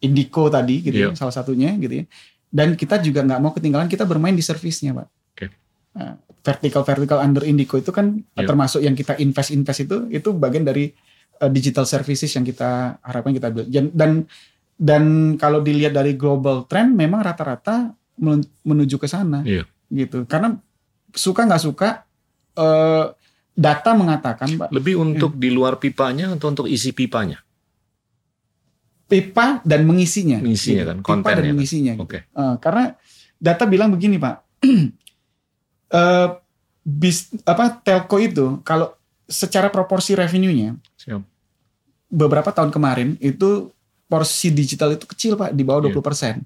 Indico tadi gitu ya, salah satunya gitu ya. Dan kita juga nggak mau ketinggalan kita bermain di servisnya, Pak. Okay. Nah, vertical vertical under Indico itu kan yep. termasuk yang kita invest invest itu itu bagian dari uh, digital services yang kita harapkan kita build. Dan Dan kalau dilihat dari global trend, memang rata-rata men- menuju ke sana, Iya. gitu. Karena suka nggak suka, eh, data mengatakan, Pak, Lebih untuk di luar pipanya atau untuk isi pipanya? pipa dan mengisinya, Mengisinya kan, pipa kontennya dan kan. mengisinya. gitu. Oke. Eh, karena data bilang begini, Pak, Eh, bis apa telco itu kalau secara proporsi revenue-nya Siap. beberapa tahun kemarin itu porsi digital itu kecil pak di bawah Iya. 20%.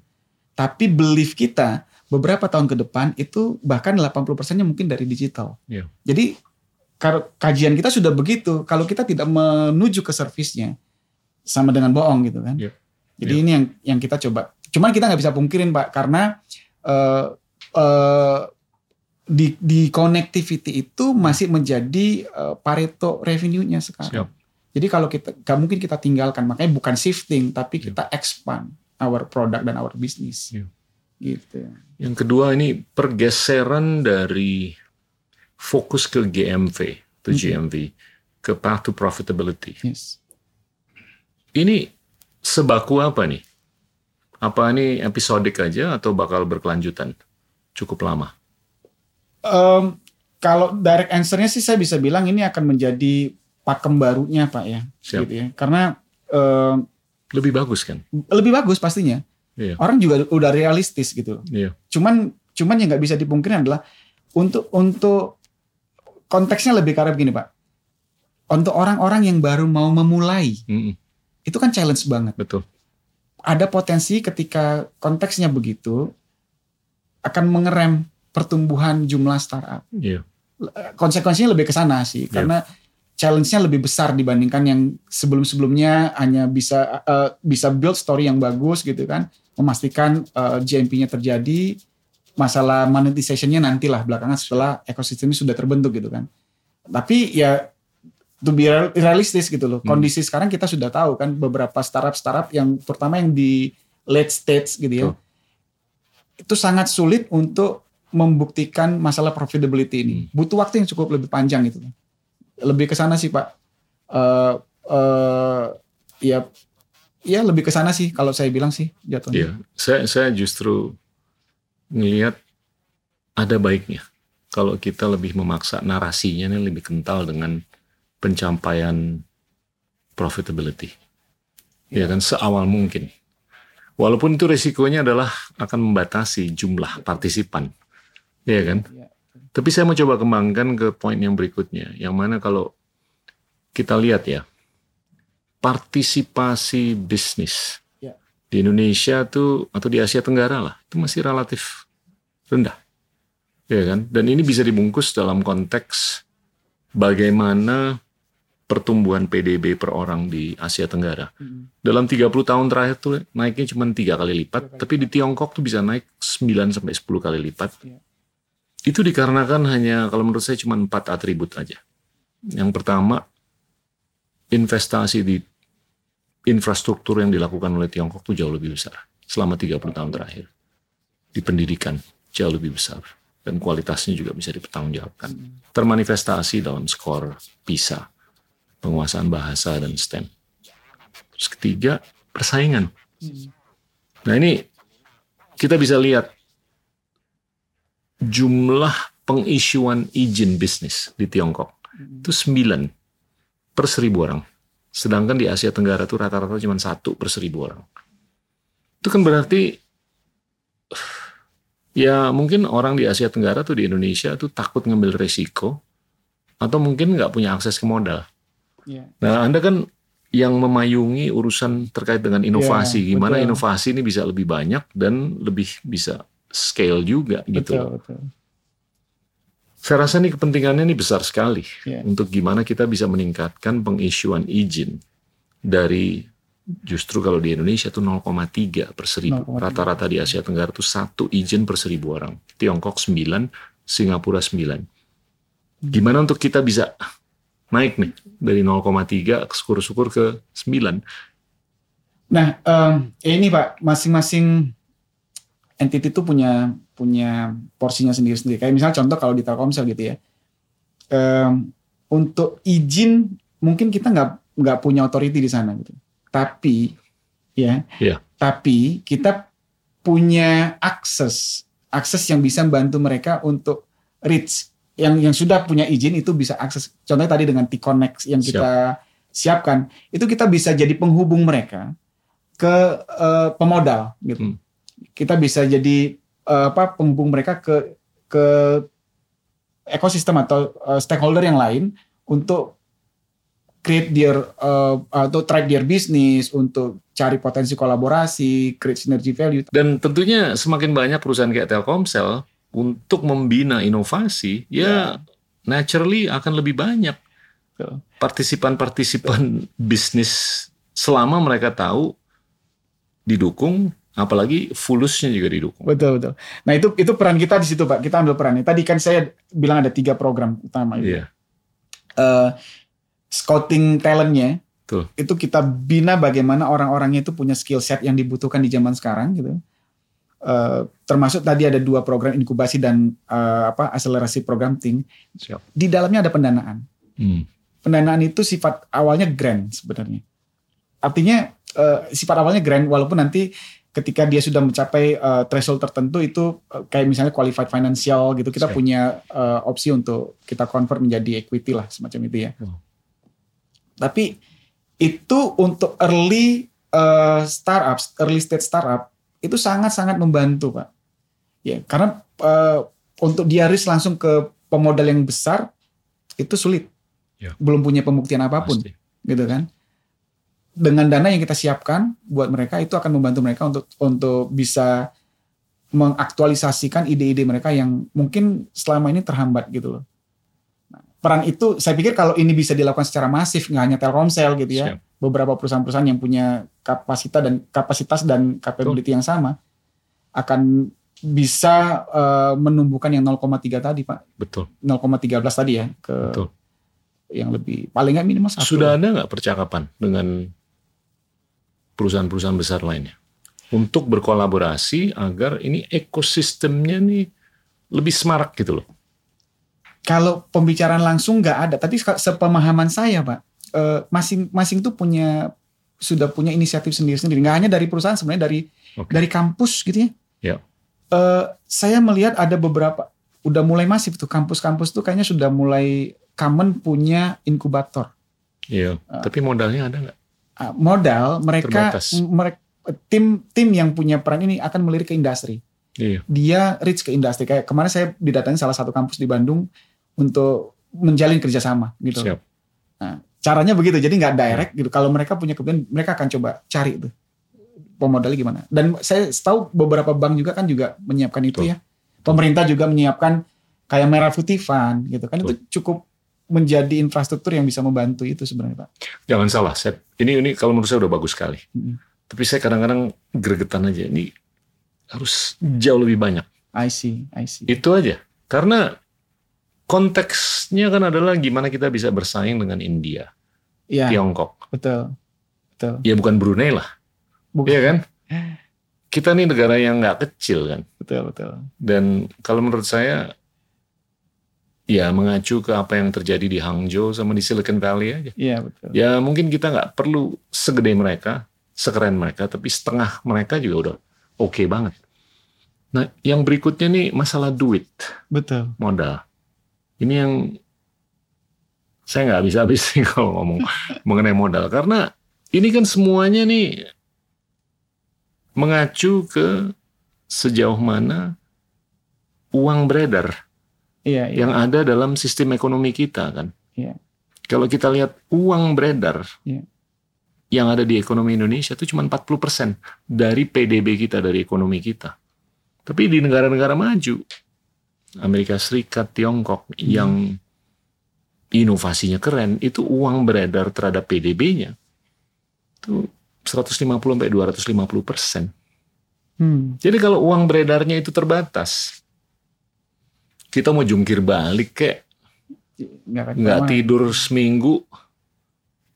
Tapi belief kita beberapa tahun ke depan itu bahkan 80 persennya mungkin dari digital. Iya. Jadi kajian kita sudah begitu. Kalau kita tidak menuju ke servisnya sama dengan bohong gitu kan. Iya. Jadi ini yang yang kita coba. Cuman kita nggak bisa pungkirin pak karena eh, eh, di di connectivity itu masih menjadi eh, Pareto revenue-nya sekarang. Siap. Jadi kalau kita gak mungkin kita tinggalkan, makanya bukan shifting, tapi Iya. kita expand our product dan our business. Iya. Gitu. Yang kedua ini pergeseran dari fokus ke GMV, to Mhm. GMV, ke path to profitability. Yes. Ini sebaku apa nih? Apa ini episodik aja atau bakal berkelanjutan? Cukup lama. Em, kalau direct answer-nya sih saya bisa bilang ini akan menjadi pakem barunya Pak ya. Siap. Gitu ya. Karena em, Lebih bagus kan? lebih bagus pastinya. Iya. Orang juga udah realistis gitu. Iya. Cuman cuman yang nggak bisa dipungkiri adalah untuk untuk konteksnya lebih karena begini Pak. Untuk orang-orang yang baru mau memulai Mm-mm. itu kan challenge banget. Betul. ada potensi ketika konteksnya begitu akan mengerem pertumbuhan jumlah startup. Iya. Konsekuensinya lebih ke sana sih, Iya. karena challenge-nya lebih besar dibandingkan yang sebelum-sebelumnya hanya bisa eh, bisa build story yang bagus gitu kan, memastikan eh, GMP-nya terjadi, masalah monetization-nya nantilah belakangan setelah ekosistemnya sudah terbentuk gitu kan. Tapi ya to be real- realistis gitu loh. Hmm. Kondisi sekarang kita sudah tahu kan beberapa startup-startup yang terutama yang di late stage gitu ya. Betul. Itu sangat sulit untuk membuktikan masalah profitability ini. Hmm. Butuh waktu yang cukup lebih panjang gitu. Lebih ke sana sih, Pak. Eh eh ya ya lebih ke sana sih kalau saya bilang sih jatuhnya. Iya. Saya saya justru ngelihat ada baiknya kalau kita lebih memaksa narasinya ini lebih kental dengan pencapaian profitability. Ya kan seawal mungkin. Walaupun itu resikonya adalah akan membatasi jumlah partisipan. Ya kan? Iya. Tapi saya mau coba kembangkan ke poin yang berikutnya, yang mana kalau kita lihat ya, partisipasi bisnis Ya. di Indonesia tuh atau di Asia Tenggara lah, itu masih relatif rendah, ya kan? Dan ini bisa dibungkus dalam konteks bagaimana pertumbuhan PDB per orang di Asia Tenggara. Hmm. Dalam 30 tahun terakhir tuh naiknya cuma tiga kali lipat, tapi di Tiongkok tuh bisa naik 9 sampai 10 kali lipat. Iya. Itu dikarenakan hanya kalau menurut saya cuma empat atribut aja. Yang pertama, investasi di infrastruktur yang dilakukan oleh Tiongkok tuh jauh lebih besar selama 30 tahun terakhir. Di pendidikan jauh lebih besar dan kualitasnya juga bisa dipertanggungjawabkan. Termanifestasi dalam skor PISA, penguasaan bahasa dan STEM. Terus ketiga, persaingan. Hmm. Nah ini kita bisa lihat jumlah pengisuan izin bisnis di Tiongkok itu 9 per seribu orang. Sedangkan di Asia Tenggara itu rata-rata cuma satu per seribu orang. Itu kan berarti ya mungkin orang di Asia Tenggara tuh di Indonesia tuh takut ngambil resiko atau mungkin nggak punya akses ke modal. Iya. Nah, Anda kan yang memayungi urusan terkait dengan inovasi, Iya, gimana betul. inovasi ini bisa lebih banyak dan lebih bisa scale juga gitu. Betul. Saya rasa ini kepentingannya ini besar sekali Iya. untuk gimana kita bisa meningkatkan pengisuan izin dari justru kalau di Indonesia tuh 0,3 per seribu. 0,3. Rata-rata di Asia Tenggara tuh satu izin per seribu orang. Tiongkok 9, Singapura 9. Gimana untuk kita bisa naik nih dari 0,3 syukur-syukur ke 9. Nah, em, ini Pak, masing-masing entity itu punya punya porsinya sendiri-sendiri. Kayak misalnya contoh kalau di Telkomsel gitu ya, em, untuk izin mungkin kita nggak nggak punya authority di sana gitu. Tapi ya, Iya. Tapi kita punya akses, akses yang bisa membantu mereka untuk reach yang yang sudah punya izin itu bisa akses. Contohnya tadi dengan T-Connect yang kita siapkan, itu kita bisa jadi penghubung mereka ke uh, pemodal gitu. Hmm. Kita bisa jadi uh, apa penghubung mereka ke ke ekosistem atau uh, stakeholder yang lain untuk create their uh, atau track their business untuk cari potensi kolaborasi, create synergy value. Dan tentunya semakin banyak perusahaan kayak Telkomsel untuk membina inovasi, ya, Ya. naturally akan lebih banyak partisipan-partisipan bisnis selama mereka tahu didukung, apalagi fulusnya juga didukung. Betul betul. Nah itu itu peran kita di situ pak. Kita ambil perannya. Tadi kan saya bilang ada tiga program utama itu. Iya, Eh, scouting talentnya Betul. itu kita bina bagaimana orang-orangnya itu punya skill set yang dibutuhkan di zaman sekarang gitu. Eh, termasuk tadi ada dua program inkubasi dan eh, apa akselerasi program Think. siap. Di dalamnya ada pendanaan. Hmm. Pendanaan itu sifat awalnya grant sebenarnya. Artinya eh, sifat awalnya grant walaupun nanti ketika dia sudah mencapai eh, threshold tertentu itu eh, kayak misalnya qualified financial gitu kita Siap. punya eh, opsi untuk kita convert menjadi equity lah semacam itu ya. Wow. Tapi itu untuk early eh, startups, early stage startup itu sangat-sangat membantu pak. Ya karena eh, untuk dia risk langsung ke pemodal yang besar itu sulit. Ya. Belum punya pembuktian apa pun Pasti. gitu kan. Dengan dana yang kita siapkan buat mereka itu akan membantu mereka untuk untuk bisa mengaktualisasikan ide-ide mereka yang mungkin selama ini terhambat gitu loh. Nah, peran itu saya pikir kalau ini bisa dilakukan secara masif nggak hanya Telkomsel gitu ya, Siap. beberapa perusahaan-perusahaan yang punya kapasitas dan kapasitas dan capability yang sama akan bisa eh, menumbuhkan yang 0,3 tadi Pak, Betul. 0,13 tadi ya ke Betul. yang lebih paling nggak minimal satu. Sudah ada nggak percakapan dengan perusahaan-perusahaan besar lainnya untuk berkolaborasi agar ini ekosistemnya nih lebih semarak gitu loh. Kalau pembicaraan langsung nggak ada, tapi se- sepemahaman saya, Pak, eh, masing-masing tuh punya sudah punya inisiatif sendiri-sendiri. Nggak hanya dari perusahaan, sebenarnya dari Oke. dari kampus gitu ya. Ya. Eh, saya melihat ada beberapa udah mulai masif tuh kampus-kampus tuh kayaknya sudah mulai common punya inkubator. Iya. Tapi modalnya ada nggak? Ah, modal mereka Terbatas. mereka tim tim yang punya peran ini akan melirik ke industri. Iya. dia reach ke industri kayak kemarin saya didatangi salah satu kampus di Bandung untuk menjalin kerjasama gitu. Siap. Nah, caranya begitu jadi nggak direct gitu. Kalau mereka punya kebutuhan mereka akan coba cari itu pemodalnya gimana. Dan saya tahu beberapa bank juga kan juga menyiapkan itu Betul. ya. Pemerintah juga menyiapkan kayak Merah Putih Fund gitu kan itu cukup menjadi infrastruktur yang bisa membantu itu sebenarnya Pak. Jangan salah, saya, ini ini kalau menurut saya udah bagus sekali. Mm. Tapi saya kadang-kadang gregetan aja. Ini harus jauh lebih banyak. I see, I see. Itu aja. Karena konteksnya kan adalah gimana kita bisa bersaing dengan India, Iya, Tiongkok. betul. Betul. Ya bukan Brunei lah. Bukan. Iya kan? Kita nih negara yang nggak kecil kan. Betul, betul. Dan kalau menurut saya, ya mengacu ke apa yang terjadi di Hangzhou sama di Silicon Valley aja. Iya, betul. Ya mungkin kita nggak perlu segede mereka, sekeren mereka, tapi setengah mereka juga udah oke banget. Nah, yang berikutnya nih masalah duit, Betul. modal. Ini yang saya nggak bisa habis nih kalau ngomong mengenai modal, karena ini kan semuanya nih mengacu ke sejauh mana uang beredar Iya, iya. yang ada dalam sistem ekonomi kita kan. Iya. Kalau kita lihat uang beredar Iya. yang ada di ekonomi Indonesia itu cuma 40% dari PDB kita, dari ekonomi kita. Tapi di negara-negara maju, Amerika Serikat, Tiongkok, Hmm. yang inovasinya keren, itu uang beredar terhadap PDB-nya itu 150 sampai 250 persen. Hmm. Jadi kalau uang beredarnya itu terbatas, kita mau jungkir balik kayak Nggak, nggak tidur seminggu,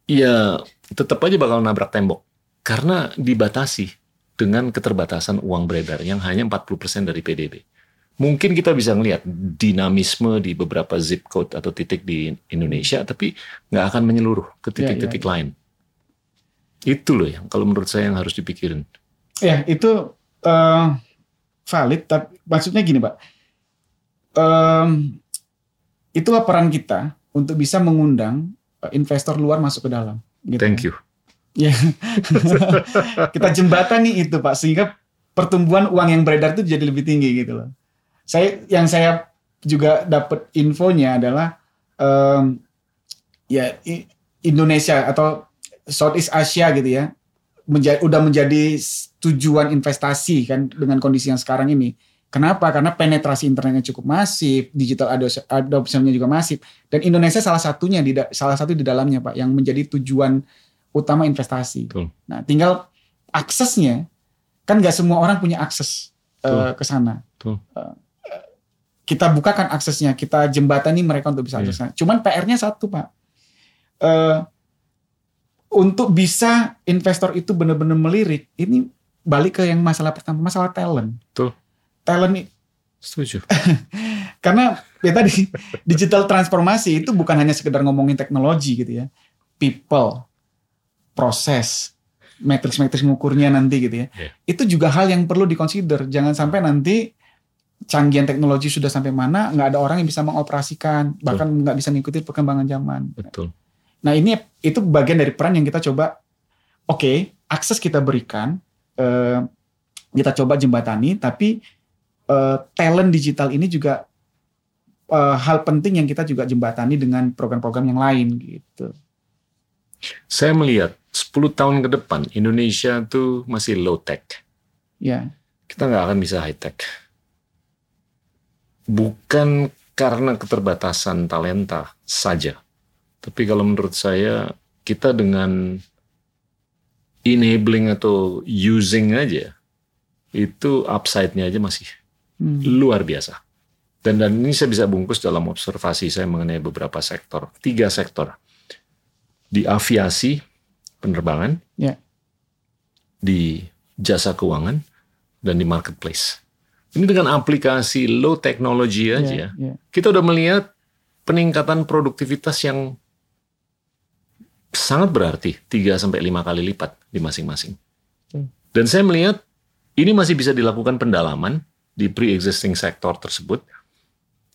ya tetap aja bakal nabrak tembok. Karena dibatasi dengan keterbatasan uang beredar yang hanya 40% dari PDB. Mungkin kita bisa ngelihat dinamisme di beberapa zip code atau titik di Indonesia, tapi nggak akan menyeluruh ke Ya, titik-titik lain. Itu loh yang kalau menurut saya yang harus dipikirin. Ya itu uh, valid, tapi maksudnya gini, Pak. Um, itulah peran kita untuk bisa mengundang eh, investor luar masuk ke dalam. Gitu. Thank you. Ya, kita jembatani itu Pak, sehingga pertumbuhan uang yang beredar itu jadi lebih tinggi gitu loh. Saya yang saya juga dapat infonya adalah um, ya Indonesia atau Southeast Asia gitu ya menjadi udah menjadi tujuan investasi kan dengan kondisi yang sekarang ini. Kenapa? Karena penetrasi internetnya cukup masif, digital adoptionnya juga masif, dan Indonesia salah satunya di salah satu di dalamnya pak yang menjadi tujuan utama investasi. Betul. Nah, tinggal aksesnya kan nggak semua orang punya akses uh, ke sana. Uh, kita bukakan aksesnya, kita jembatani mereka untuk bisa yeah. akses. Cuman PR-nya satu pak, uh, untuk bisa investor itu benar-benar melirik, ini balik ke yang masalah pertama, masalah talent. Tuh. Talent Setuju. Karena ya tadi digital transformasi itu bukan hanya sekedar ngomongin teknologi gitu ya. People, proses, matriks-matriks ngukurnya nanti gitu ya. Yeah. Itu juga hal yang perlu dikonsider. Jangan sampai nanti canggihan teknologi sudah sampai mana nggak ada orang yang bisa mengoperasikan, bahkan nggak bisa mengikuti perkembangan zaman. Betul. Nah ini itu bagian dari peran yang kita coba, oke, okay, akses kita berikan, eh, kita coba jembatani, tapi eh, talent digital ini juga eh, hal penting yang kita juga jembatani dengan program-program yang lain gitu. Saya melihat 10 tahun ke depan Indonesia tuh masih low tech. Ya. Kita nggak akan bisa high tech. Bukan karena keterbatasan talenta saja, tapi kalau menurut saya kita dengan enabling atau using aja itu upside-nya aja masih hmm. luar biasa. Dan dan ini saya bisa bungkus dalam observasi saya mengenai beberapa sektor, tiga sektor. Di aviasi, penerbangan, yeah. di jasa keuangan, dan di marketplace. Ini dengan aplikasi low technology aja, yeah, yeah. kita udah melihat peningkatan produktivitas yang sangat berarti 3 sampai 5 kali lipat di masing-masing. Dan saya melihat ini masih bisa dilakukan pendalaman di pre-existing sektor tersebut,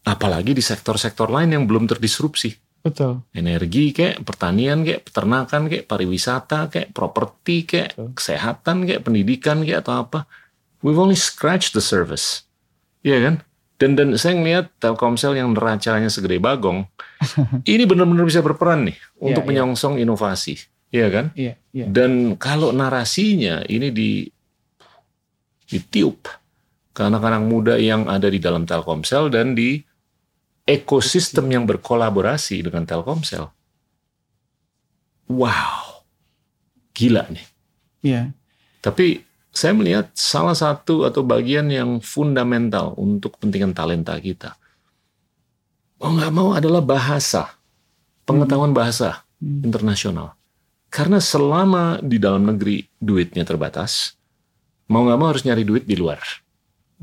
apalagi di sektor-sektor lain yang belum terdisrupsi. Betul. Energi kayak pertanian kayak peternakan kayak pariwisata kayak properti kayak Betul. kesehatan kayak pendidikan kayak atau apa. We've only scratched the surface. Iya kan? Dan dan saya ngelihat Telkomsel yang neracanya segede bagong, ini benar-benar bisa berperan nih yeah, untuk yeah. menyongsong inovasi, iya kan? Yeah, yeah. Dan kalau narasinya ini di ditiup ke anak-anak muda yang ada di dalam Telkomsel dan di ekosistem yang berkolaborasi dengan Telkomsel. Wow, gila nih. Iya. Tapi saya melihat salah satu atau bagian yang fundamental untuk kepentingan talenta kita. Mau nggak mau adalah bahasa, pengetahuan hmm. bahasa hmm. internasional. Karena selama di dalam negeri duitnya terbatas, mau nggak mau harus nyari duit di luar.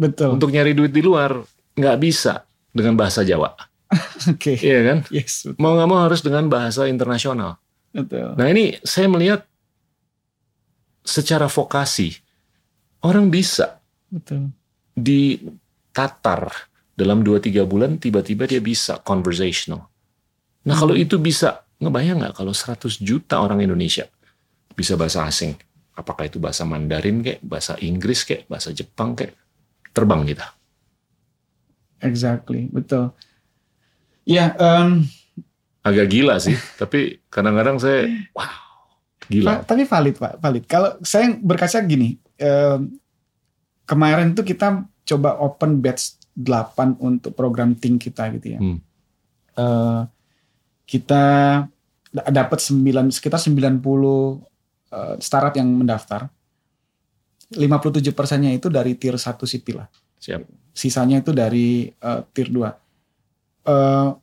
Betul. Untuk nyari duit di luar nggak bisa dengan bahasa Jawa. Oke. Okay. Iya kan? Yes. Betul. Mau nggak mau harus dengan bahasa internasional. Betul. Nah ini saya melihat secara vokasi Orang bisa. Betul. Di tatar dalam 2-3 bulan tiba-tiba dia bisa conversational. Nah hmm. kalau itu bisa, ngebayang nggak kalau 100 juta orang Indonesia bisa bahasa asing? Apakah itu bahasa Mandarin kayak, bahasa Inggris kayak, bahasa Jepang kayak, terbang kita. Exactly, betul. Ya, um, agak gila sih, tapi kadang-kadang saya, wow, gila. Tapi valid pak, valid. Kalau saya berkaca gini, kemarin tuh kita coba open batch 8 untuk program ting kita gitu ya. Hmm. Uh, kita dapat 9 sekitar 90 uh, startup yang mendaftar. 57 persennya itu dari tier 1 sipil lah. Siap. Sisanya itu dari uh, tier 2. Uh,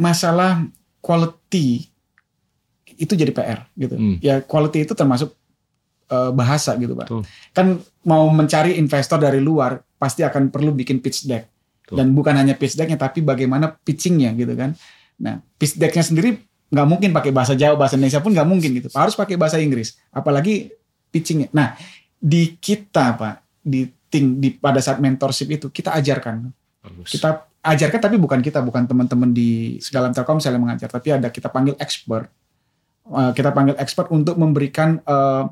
masalah quality itu jadi PR gitu. Hmm. Ya quality itu termasuk uh, bahasa gitu pak. Tuh. Kan mau mencari investor dari luar pasti akan perlu bikin pitch deck. Tuh. Dan bukan hanya pitch decknya tapi bagaimana pitchingnya gitu kan. Nah pitch decknya sendiri nggak mungkin pakai bahasa Jawa bahasa Indonesia pun nggak mungkin gitu. Harus pakai bahasa Inggris. Apalagi pitchingnya. Nah di kita pak di ting di pada saat mentorship itu kita ajarkan. Bagus. kita ajarkan tapi bukan kita bukan teman-teman di dalam Telkomsel yang mengajar tapi ada kita panggil expert. Uh, kita panggil expert untuk memberikan uh,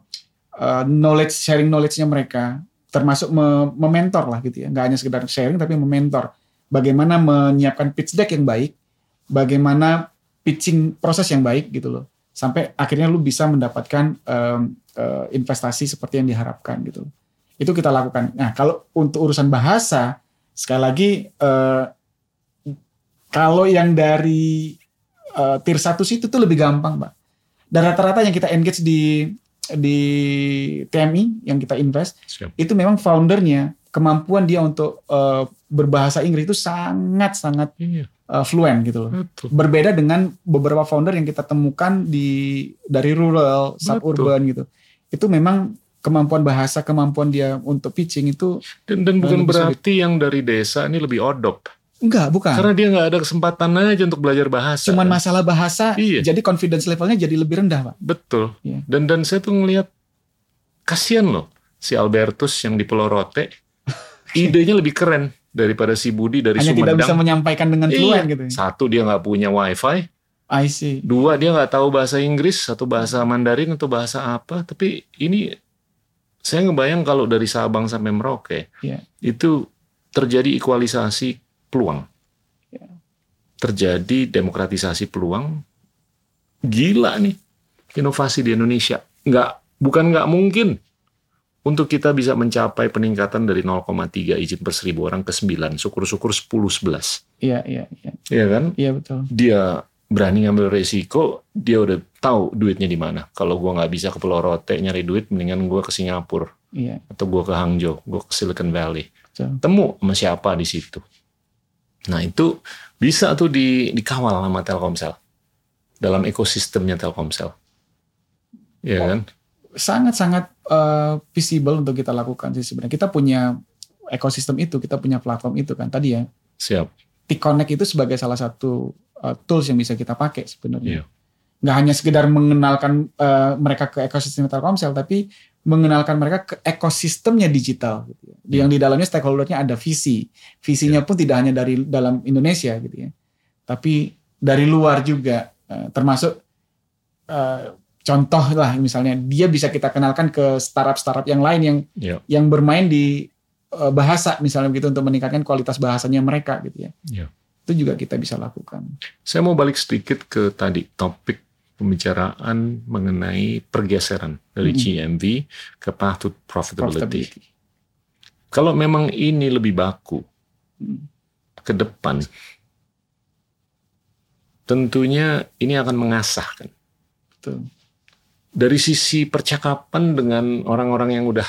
uh, knowledge sharing knowledge-nya mereka termasuk me- mementor lah gitu ya. Nggak hanya sekedar sharing tapi mementor. Bagaimana menyiapkan pitch deck yang baik bagaimana pitching proses yang baik gitu loh sampai akhirnya lu bisa mendapatkan um, uh, investasi seperti yang diharapkan gitu. Itu kita lakukan. Nah kalau untuk urusan bahasa sekali lagi uh, kalau yang dari uh, tier 1 situ tuh lebih gampang mbak. Dan rata-rata yang kita engage di di TMI yang kita invest Siap. itu memang foundernya kemampuan dia untuk uh, berbahasa Inggris itu sangat sangat Iya, uh, fluent gitu loh betul. berbeda dengan beberapa founder yang kita temukan di dari rural, suburban gitu. Itu memang kemampuan bahasa, kemampuan dia untuk pitching itu Dan, dan bukan sulit. berarti yang dari desa ini lebih odop. enggak, bukan. Karena dia nggak ada kesempatan aja untuk belajar bahasa. Cuman masalah bahasa, Iya. jadi confidence levelnya jadi lebih rendah, Pak. Betul. Iya. Dan dan saya tuh ngelihat kasihan loh si Albertus yang di Pulau Rote. idenya lebih keren daripada si Budi dari Hanya tidak bisa Sumedang. menyampaikan dengan Iya. fluent gitu. Satu dia nggak punya wifi, I see. dua dia nggak tahu bahasa Inggris, satu bahasa Mandarin atau bahasa apa. Tapi ini saya ngebayang kalau dari Sabang sampai Merauke Iya. itu terjadi equalisasi peluang, Iya. terjadi demokratisasi peluang. Gila nih inovasi di Indonesia. Nggak bukan nggak mungkin untuk kita bisa mencapai peningkatan dari 0,3 izin per seribu orang ke 9, syukur-syukur 10 11. Iya, iya, iya. Iya kan? Iya betul. dia berani ngambil resiko, dia udah tahu duitnya di mana. Kalau gua nggak bisa ke Pulau Rote nyari duit, mendingan gua ke Singapura Iya, atau gua ke Hangzhou, gua ke Silicon Valley. betul. Temu sama siapa di situ. Nah itu bisa tuh di, dikawal sama Telkomsel dalam ekosistemnya Telkomsel. Iya kan? Sangat-sangat uh, visible untuk kita lakukan sih sebenarnya. Kita punya ekosistem itu, kita punya platform itu kan. Tadi ya, Siap. T-Connect itu sebagai salah satu uh, tools yang bisa kita pakai sebenarnya. Iya. Nggak hanya sekedar mengenalkan uh, mereka ke ekosistem Telkomsel, tapi mengenalkan mereka ke ekosistemnya digital. Gitu ya. Iya. Yang di dalamnya stakeholdernya ada visi. Visinya pun tidak hanya dari dalam Indonesia gitu ya, tapi dari luar juga, uh, termasuk uh, contoh lah misalnya dia bisa kita kenalkan ke startup-startup yang lain yang Iya. yang bermain di uh, bahasa misalnya begitu untuk meningkatkan kualitas bahasanya mereka gitu ya. Iya. Itu juga kita bisa lakukan. Saya mau balik sedikit ke tadi topik pembicaraan mengenai pergeseran dari Mhm. GMV ke path to profitability. Profitability. Kalau memang ini lebih baku Hmm. ke depan, tentunya ini akan mengasah kan. Betul. Dari sisi percakapan dengan orang-orang yang udah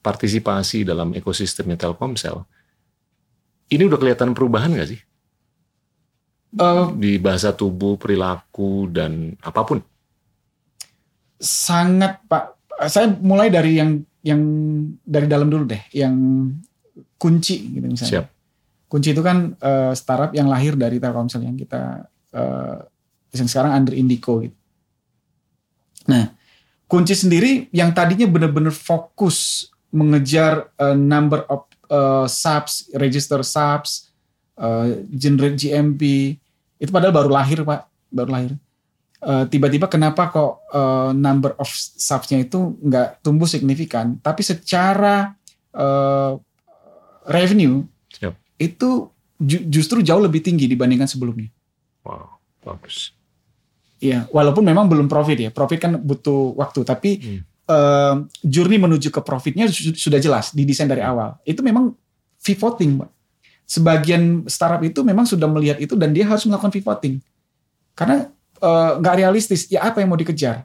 partisipasi dalam ekosistemnya Telkomsel, ini udah kelihatan perubahan nggak sih Eh, di bahasa tubuh, perilaku dan apa pun? sangat Pak. Saya mulai dari yang yang dari dalam dulu deh, yang kunci gitu misalnya. Siap. Kunci itu kan eh, startup yang lahir dari Telkomsel yang kita eh, yang sekarang under Indico gitu. Nah, kunci sendiri yang tadinya benar-benar fokus mengejar eh, number of eh, subs, register subs, eh, generate GMP, itu padahal baru lahir Pak, baru lahir. Tiba-tiba kenapa kok eh, number of subsnya itu nggak tumbuh signifikan, tapi secara eh, revenue Siap. itu ju- justru jauh lebih tinggi dibandingkan sebelumnya. Wow, bagus. Iya, walaupun memang belum profit ya. Profit kan butuh waktu, tapi Hmm. eh, journey menuju ke profitnya su- sudah jelas didesain dari awal. Itu memang pivoting, Mbak. Sebagian startup itu memang sudah melihat itu dan dia harus melakukan pivoting. Karena nggak realistis. Ya apa yang mau dikejar?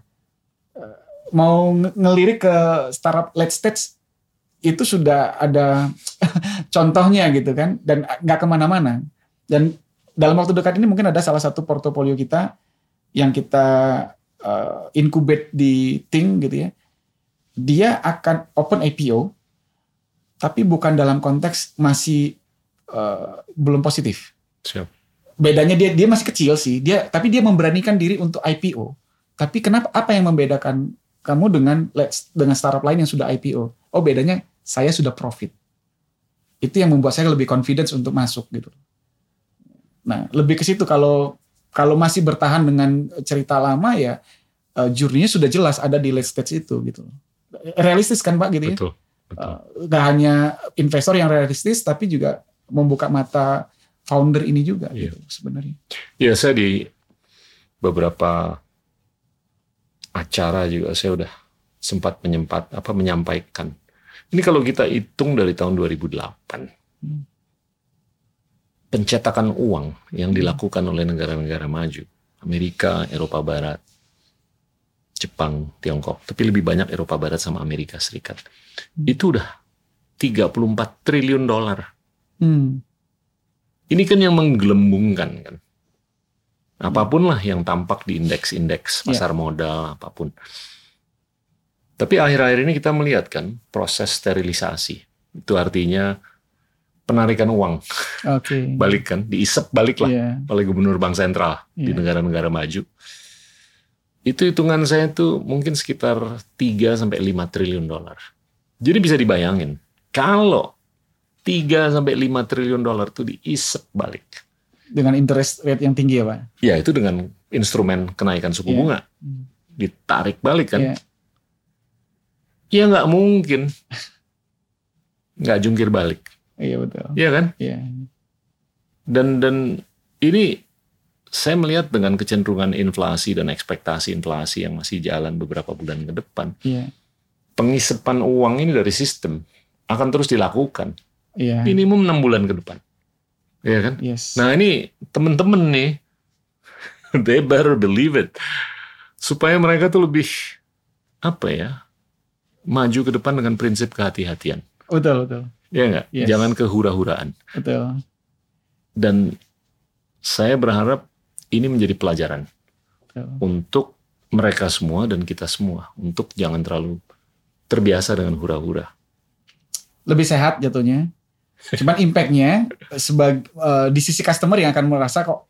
Mau nge- ngelirik ke startup late stage itu sudah ada contohnya gitu kan dan nggak ke mana-mana. Dan dalam waktu dekat ini mungkin ada salah satu portofolio kita yang kita uh, incubate di Ting gitu ya, dia akan open IPO, tapi bukan dalam konteks masih uh, belum positif. Siap. Bedanya dia dia masih kecil sih, dia tapi dia memberanikan diri untuk IPO. Tapi kenapa apa yang membedakan kamu dengan dengan startup lain yang sudah IPO? Oh bedanya saya sudah profit. Itu yang membuat saya lebih confidence untuk masuk gitu. Nah lebih ke situ kalau kalau masih bertahan dengan cerita lama ya uh, jurninya sudah jelas ada di late stage itu gitu. Realistis kan Pak gitu ya? Betul. betul. Uh, gak hanya investor yang realistis tapi juga membuka mata founder ini juga Iya. gitu sebenarnya. Ya saya di beberapa acara juga saya udah sempat menyempat apa menyampaikan. Ini kalau kita hitung dari tahun 2008. Hmm. Pencetakan uang yang dilakukan oleh negara-negara maju, Amerika, Eropa Barat, Jepang, Tiongkok, tapi lebih banyak Eropa Barat sama Amerika Serikat. Hmm. Itu udah 34 triliun dolar. Hmm. Ini kan yang menggelembungkan kan. Apa pun lah yang tampak di indeks-indeks Ya. pasar modal, apa pun. Tapi akhir-akhir ini kita melihat kan proses sterilisasi. Itu artinya penarikan uang Oke. balik kan, diisep balik lah Iya. oleh gubernur bank sentral di Iya. negara-negara maju. Itu hitungan saya tuh mungkin sekitar 3 sampai 5 triliun dolar. Jadi bisa dibayangin kalau 3 sampai 5 triliun dolar tuh diisep balik. Dengan interest rate yang tinggi ya Pak. Ya itu dengan instrumen kenaikan suku Iya. bunga Hmm. ditarik balik kan? Iya. Ya nggak mungkin nggak jungkir balik, Iya betul. Iya kan? Iya. Dan dan ini saya melihat dengan kecenderungan inflasi dan ekspektasi inflasi yang masih jalan beberapa bulan ke depan, Iya. pengisepan uang ini dari sistem akan terus dilakukan Iya. minimum enam bulan ke depan, Iya kan? Yes. Nah ini temen-temen nih, they better believe it. Supaya mereka tuh lebih, apa ya, maju ke depan dengan prinsip kehati-hatian. betul betul Ya nggak? Yes. Jangan kehura-huraan. betul. Dan saya berharap ini menjadi pelajaran betul. untuk mereka semua dan kita semua. Untuk jangan terlalu terbiasa dengan hura-hura. Lebih sehat jatuhnya. Cuman impactnya sebagai di sisi customer yang akan merasa kok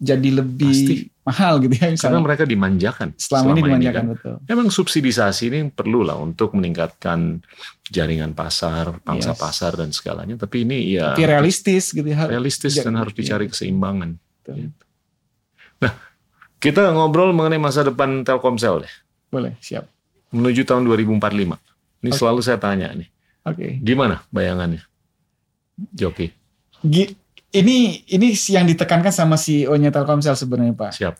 jadi lebih Pasti. Mahal gitu ya Karena misalnya. mereka dimanjakan. selama, ini dimanjakan kan. betul. Memang subsidisasi ini perlu lah untuk meningkatkan jaringan pasar, pangsa Yes. pasar dan segalanya. Tapi ini ya Tapi realistis gitu ya. realistis dan harus dicari keseimbangan. Betul. Nah, kita ngobrol mengenai masa depan Telkomsel deh. Boleh, siap. Menuju tahun 2045. Ini Oke. selalu saya tanya nih. Oke. Gimana bayangannya? Joki, Gi- Ini ini yang ditekankan sama CEO-nya Telkomsel sebenarnya Pak. siap.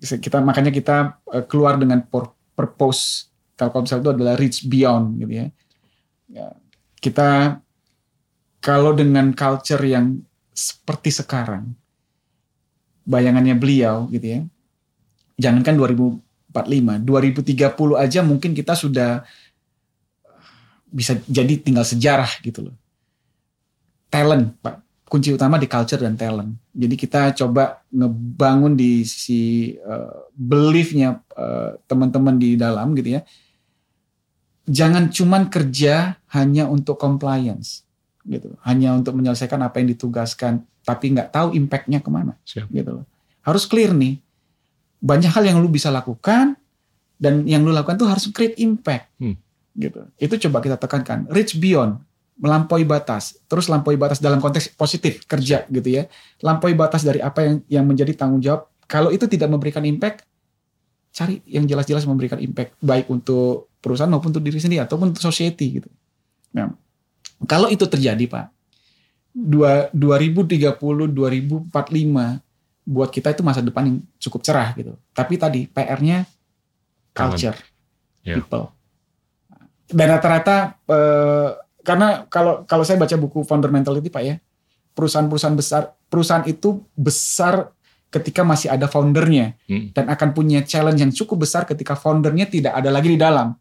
Kita makanya kita eh, keluar dengan pur- purpose Telkomsel itu adalah reach beyond gitu ya. Ya, Kita kalau dengan culture yang seperti sekarang, bayangannya beliau gitu ya. Jangankan 2045, 2030 aja mungkin kita sudah bisa jadi tinggal sejarah gitu loh. Talent, Pak. Kunci utama di culture dan talent. Jadi kita coba ngebangun di sisi uh, beliefnya uh, teman-teman di dalam gitu ya. Jangan cuman kerja hanya untuk compliance gitu, hanya untuk menyelesaikan apa yang ditugaskan, tapi nggak tahu impactnya ke mana Siap. gitu loh. Harus clear nih. Banyak hal yang lu bisa lakukan dan yang lu lakukan tuh harus create impact. Hmm. Gitu. Itu coba kita tekankan. Reach beyond, melampaui batas. Terus lampaui batas dalam konteks positif kerja gitu ya. Lampaui batas dari apa yang yang menjadi tanggung jawab. Kalau itu tidak memberikan impact, cari yang jelas-jelas memberikan impact baik untuk perusahaan maupun untuk diri sendiri ataupun untuk society gitu. Nah, kalau itu terjadi, Pak, dua- 2030 2045 buat kita itu masa depan yang cukup cerah gitu. Tapi tadi PR-nya culture, Ya. people. Dan rata-rata eh, karena kalau kalau saya baca buku founder mentality Pak ya, perusahaan-perusahaan besar, perusahaan itu besar ketika masih ada foundernya Hmm. dan akan punya challenge yang cukup besar ketika foundernya tidak ada lagi di dalam.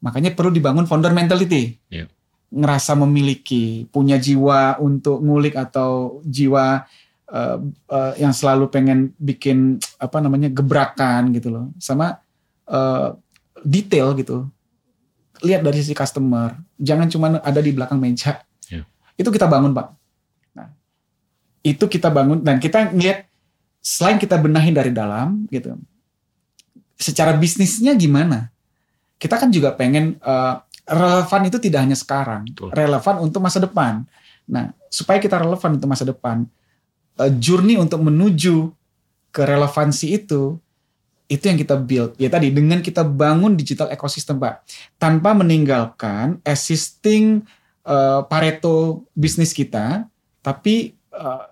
Makanya perlu dibangun founder mentality. Iya. Ngerasa memiliki, punya jiwa untuk ngulik atau jiwa eh, eh, yang selalu pengen bikin apa namanya gebrakan gitu loh. Sama eh, detail gitu. Lihat dari sisi customer. Jangan cuma ada di belakang meja. Iya. Itu kita bangun, Pak. Nah, itu kita bangun dan kita ngeliat selain kita benahin dari dalam gitu. Secara bisnisnya gimana? Kita kan juga pengen eh, relevan itu tidak hanya sekarang, Betul. relevan untuk masa depan. Nah, supaya kita relevan untuk masa depan, eh, journey untuk menuju ke relevansi itu, itu yang kita build. Ya tadi dengan kita bangun digital ecosystem, Pak, tanpa meninggalkan existing eh, Pareto bisnis kita, tapi eh,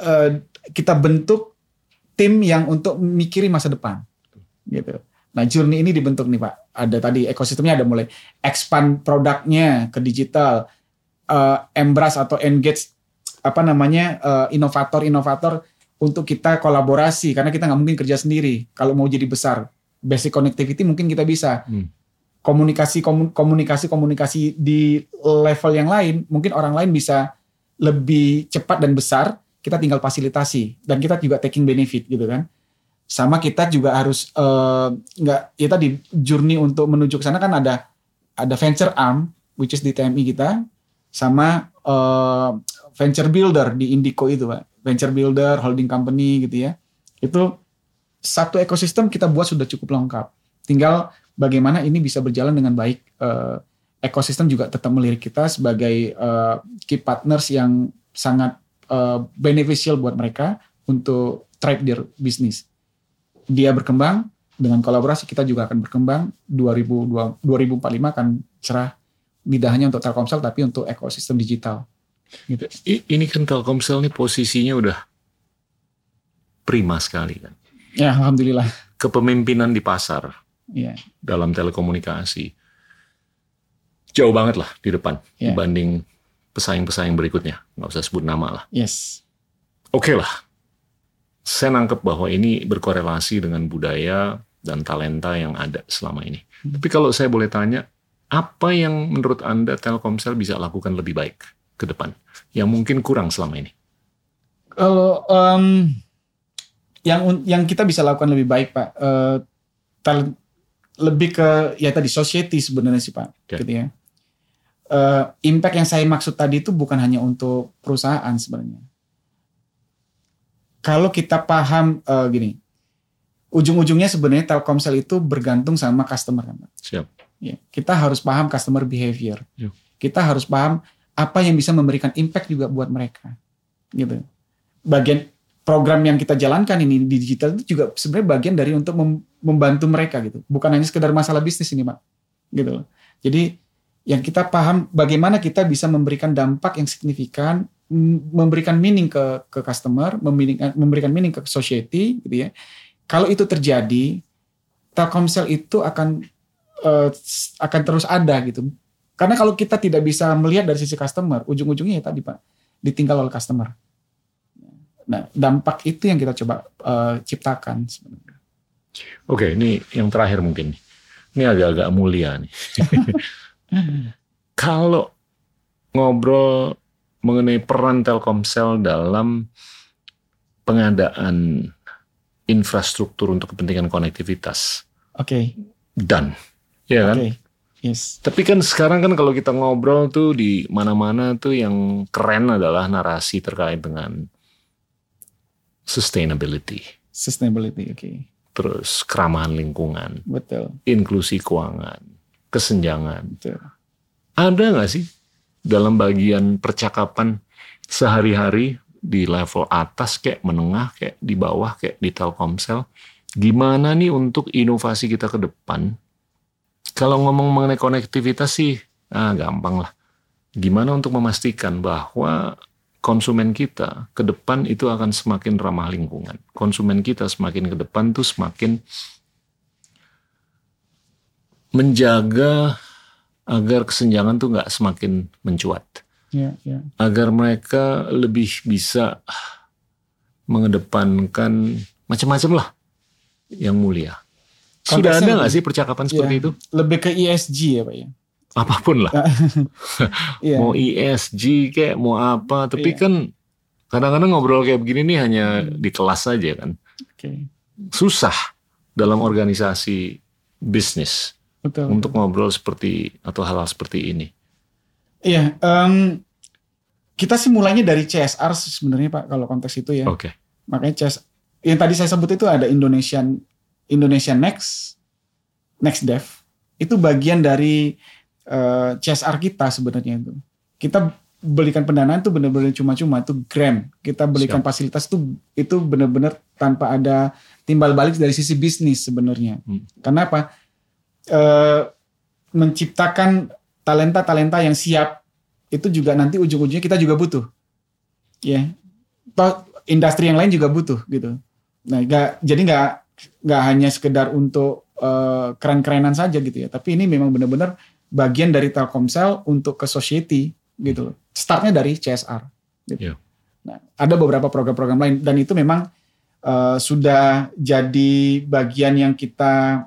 eh, kita bentuk tim yang untuk mikiri masa depan, gitu. Nah, journey ini dibentuk nih, Pak. Ada tadi ekosistemnya ada mulai expand produknya ke digital, eh, embrace atau engage apa namanya inovator-inovator untuk kita kolaborasi karena kita nggak mungkin kerja sendiri kalau mau jadi besar. Basic connectivity mungkin kita bisa. Hmm. Komunikasi komu- komunikasi komunikasi di level yang lain mungkin orang lain bisa lebih cepat dan besar. Kita tinggal fasilitasi dan kita juga taking benefit gitu kan. Sama kita juga harus eh, nggak ya tadi journey untuk menuju ke sana kan ada ada venture arm which is di TMI kita sama eh, venture builder di Indico itu pak venture builder holding company gitu ya. Itu satu ekosistem kita buat sudah cukup lengkap. Tinggal bagaimana ini bisa berjalan dengan baik Eh, ekosistem juga tetap melirik kita sebagai eh, key partners yang sangat eh, beneficial buat mereka untuk thrive their business. Dia berkembang dengan kolaborasi kita juga akan berkembang. 2002 2045 akan cerah tidak hanya untuk Telkomsel tapi untuk ekosistem digital gitu. Ini kan Telkomsel nih posisinya udah prima sekali kan. Ya, alhamdulillah. Kepemimpinan di pasar Ya, dalam telekomunikasi jauh banget lah di depan Ya. dibanding pesaing-pesaing berikutnya. Nggak usah sebut nama lah. yes. Oke lah. Saya nangkep bahwa ini berkorelasi dengan budaya dan talenta yang ada selama ini. Hmm. Tapi kalau saya boleh tanya, apa yang menurut Anda Telkomsel bisa lakukan lebih baik ke depan? Yang mungkin kurang selama ini? Kalau em, yang yang kita bisa lakukan lebih baik, Pak, eh, tal- lebih ke ya tadi society sebenarnya sih, Pak, Oke. gitu ya. Eh, impact yang saya maksud tadi itu bukan hanya untuk perusahaan sebenarnya. Kalau kita paham eh, gini, ujung-ujungnya sebenarnya Telkomsel itu bergantung sama customer kan, Pak. Siap. Ya, kita harus paham customer behavior. Yuk. Kita harus paham apa yang bisa memberikan impact juga buat mereka. Gitu. Bagian program yang kita jalankan ini di digital itu juga sebenarnya bagian dari untuk mem- membantu mereka gitu. Bukan hanya sekedar masalah bisnis ini, Pak. Gitu. Jadi yang kita paham bagaimana kita bisa memberikan dampak yang signifikan, memberikan meaning ke ke customer, memberikan memberikan meaning ke society gitu ya. Kalau itu terjadi, Telkomsel itu akan eh, akan terus ada gitu. Karena kalau kita tidak bisa melihat dari sisi customer, ujung-ujungnya ya tadi Pak, ditinggal oleh customer. Nah, dampak itu yang kita coba eh, ciptakan sebenarnya. Oke, ini yang terakhir mungkin. Ini agak-agak mulia nih. Kalau ngobrol mengenai peran Telkomsel dalam pengadaan infrastruktur untuk kepentingan konektivitas Oke, dan ya kan. Yes. tapi kan sekarang kan kalau kita ngobrol tuh di mana-mana tuh yang keren adalah narasi terkait dengan sustainability Sustainability, oke. terus keramahan lingkungan Betul, inklusi keuangan kesenjangan betul. ada nggak sih dalam bagian percakapan sehari-hari di level atas kayak menengah kayak di bawah kayak di Telkomsel gimana nih untuk inovasi kita ke depan kalau ngomong mengenai konektivitas sih ah gampang lah gimana untuk memastikan bahwa konsumen kita ke depan itu akan semakin ramah lingkungan konsumen kita semakin ke depan tuh semakin menjaga agar kesenjangan tuh nggak semakin mencuat Ya, ya. agar mereka lebih bisa mengedepankan macam-macam lah yang mulia. Sudah ada nggak sih percakapan seperti Iya. itu? Lebih ke ESG ya Pak ya. Apa pun lah, Iya. mau ESG kayak mau apa, tapi Iya. kan kadang-kadang ngobrol kayak begini nih hanya di kelas saja kan. Oke. Susah dalam organisasi bisnis Betul. untuk ngobrol seperti atau hal-hal seperti ini. Iya, em, kita sih mulainya dari CSR sebenarnya Pak kalau konteks itu ya. Oke, Makanya CS yang tadi saya sebut itu ada Indonesian Indonesia Next Next Dev itu bagian dari uh, CSR kita sebenarnya itu. Kita belikan pendanaan tuh benar-benar cuma-cuma itu grant. Kita belikan Siap. fasilitas tuh itu benar-benar tanpa ada timbal balik dari sisi bisnis sebenarnya. Hmm. Karena apa? Uh, menciptakan talenta-talenta yang siap itu juga nanti ujung-ujungnya kita juga butuh. Ya. Yeah. Toh industri yang lain juga butuh gitu. Nah, gak, jadi nggak nggak hanya sekedar untuk uh, keren-kerenan saja gitu ya, tapi ini memang benar-benar bagian dari Telkomsel untuk ke society gitu Startnya dari CSR. Gitu. Yeah. Nah, ada beberapa program-program lain dan itu memang uh, sudah jadi bagian yang kita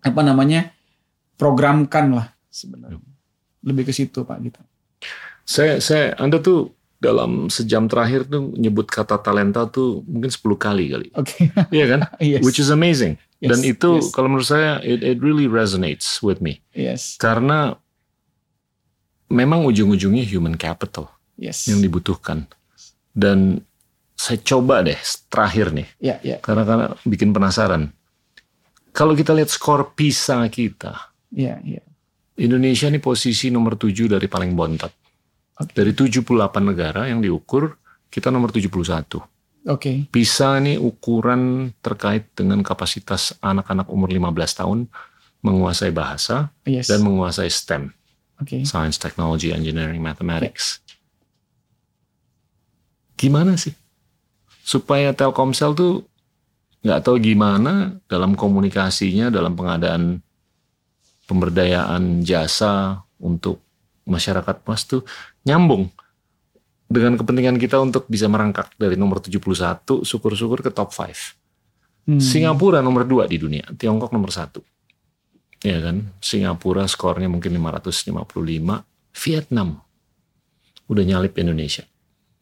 apa namanya programkan lah sebenarnya. Yeah. Lebih ke situ Pak gitu. Saya saya Anda tuh dalam sejam terakhir tuh nyebut kata talenta tuh mungkin 10 kali kali. Oke. Okay. Iya kan? yes. Which is amazing. Yes. Dan itu yes. kalau menurut saya it, it really resonates with me. Yes. Karena memang ujung-ujungnya human capital yes. yang dibutuhkan. Dan saya coba deh terakhir nih. Yeah, yeah. Karena karena bikin penasaran. Kalau kita lihat skor PISA kita. Yeah, yeah. Indonesia ini posisi nomor 7 dari paling bontot. Dari 78 negara yang diukur, kita nomor 71. Oke. Okay. PISA ini ukuran terkait dengan kapasitas anak-anak umur 15 tahun menguasai bahasa yes. dan menguasai STEM. Okay. Science, Technology, Engineering, Mathematics. Okay. Gimana sih supaya Telkomsel tuh nggak tahu gimana dalam komunikasinya, dalam pengadaan pemberdayaan jasa untuk masyarakat mas tuh nyambung dengan kepentingan kita untuk bisa merangkak dari nomor 71 syukur-syukur ke top 5. Hmm. Singapura nomor 2 di dunia, Tiongkok nomor 1. Ya kan? Singapura skornya mungkin 555, Vietnam udah nyalip Indonesia.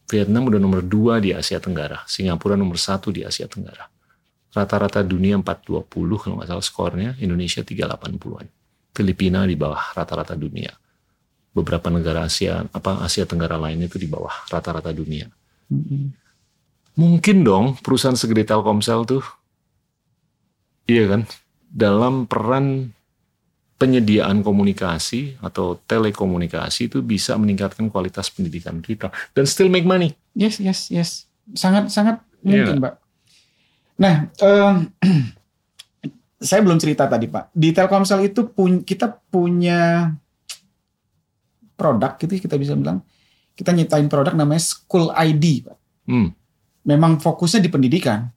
Vietnam udah nomor 2 di Asia Tenggara, Singapura nomor 1 di Asia Tenggara. Rata-rata dunia 420 kalau nggak salah skornya, Indonesia 380-an. Filipina di bawah rata-rata dunia beberapa negara Asia apa Asia Tenggara lain itu di bawah rata-rata dunia. Mm-hmm. Mungkin dong perusahaan segede Telkomsel tuh, iya kan, dalam peran penyediaan komunikasi atau telekomunikasi itu bisa meningkatkan kualitas pendidikan kita dan still make money. Yes, yes, yes, sangat sangat mungkin, yeah. Pak. Nah, um, saya belum cerita tadi, Pak. Di Telkomsel itu pun kita punya produk gitu kita bisa bilang kita nyiptain produk namanya School ID Pak. Hmm. Memang fokusnya di pendidikan.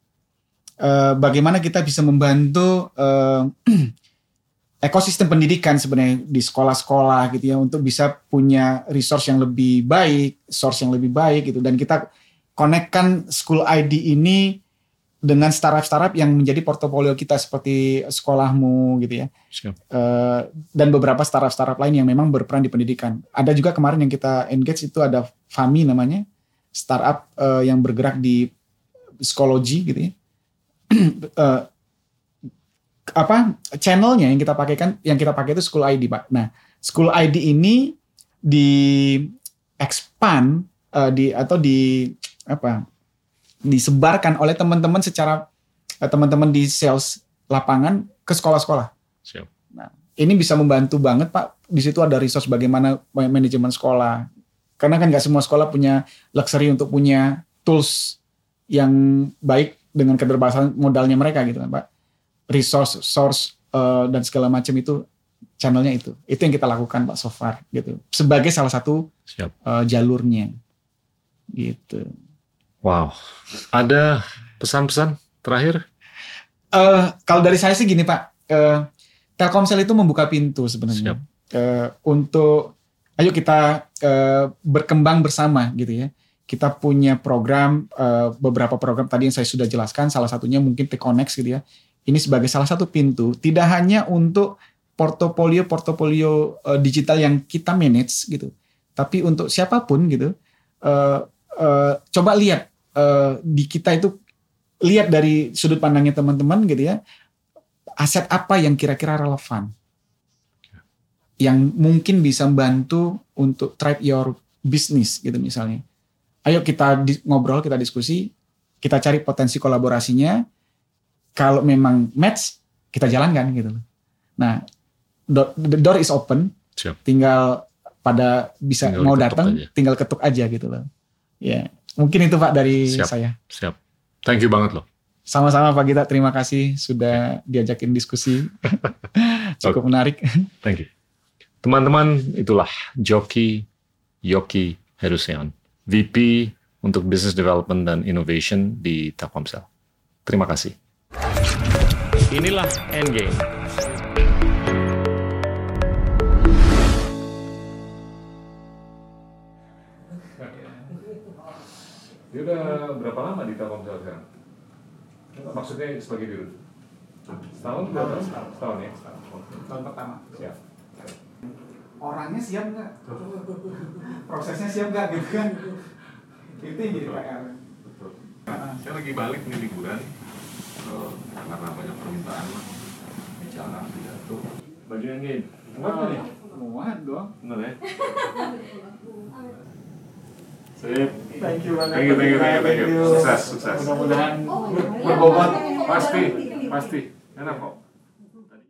Uh, bagaimana kita bisa membantu uh, ekosistem pendidikan sebenarnya di sekolah-sekolah gitu ya untuk bisa punya resource yang lebih baik, source yang lebih baik gitu dan kita konekkan School ID ini dengan startup-startup yang menjadi portofolio kita seperti sekolahmu gitu ya. Siap. Uh, dan beberapa startup-startup lain yang memang berperan di pendidikan. Ada juga kemarin yang kita engage itu ada Fami namanya, startup uh, yang bergerak di psikologi gitu ya. uh, apa channelnya yang kita pakai kan yang kita pakai itu School ID Pak. Nah, School ID ini di expand uh, di atau di apa disebarkan oleh teman-teman secara eh, teman-teman di sales lapangan ke sekolah-sekolah. Nah, ini bisa membantu banget Pak. Di situ ada resource bagaimana manajemen sekolah. Karena kan nggak semua sekolah punya luxury untuk punya tools yang baik dengan keterbatasan modalnya mereka gitu kan Pak. Resource, source uh, dan segala macam itu channelnya itu. Itu yang kita lakukan Pak so far gitu. Sebagai salah satu Siap. Uh, jalurnya gitu. Wow. Ada pesan-pesan terakhir? Uh, kalau dari saya sih gini Pak, uh, Telkomsel itu membuka pintu sebenarnya uh, untuk ayo kita uh, berkembang bersama gitu ya. Kita punya program uh, beberapa program tadi yang saya sudah jelaskan, salah satunya mungkin T-Connect gitu ya. Ini sebagai salah satu pintu, tidak hanya untuk portofolio-portofolio uh, digital yang kita manage gitu, tapi untuk siapa pun gitu. Uh, uh, coba lihat uh, di kita itu lihat dari sudut pandangnya teman-teman gitu ya aset apa yang kira-kira relevan? Yang mungkin bisa membantu untuk drive your business gitu misalnya. Ayo kita di, ngobrol kita diskusi kita cari potensi kolaborasinya. Kalau memang match kita jalankan gitu nah the door is open. Siap. tinggal pada bisa Tinggal mau datang aja. tinggal ketuk aja gitu loh. Ya mungkin itu pak dari Siap. saya Siap. Thank you banget loh. sama-sama pak Gita terima kasih sudah diajakin diskusi cukup menarik Thank you. Teman-teman, itulah Joki Yoki Heruseon, VP untuk Business Development dan Innovation di Telkomsel. Terima kasih. Inilah Endgame. Dia udah berapa lama di Telkomsel sekarang? Maksudnya sebagai dirut? Setahun? Dua tahun? Setahun ya? tahun pertama Siap. orangnya siap nggak prosesnya siap nggak gitu kan itu yang jadi PR Betul. Saya lagi balik nih liburan eh, karena banyak permintaan lah bicara pidato. Baju yang gini. Muat nih? muat dong Bener ya? Sip. thank you banget Thank you, thank you, thank you, thank you. Sukses, sukses. mudah-mudahan berbobot Pasti, pasti. Enak kok.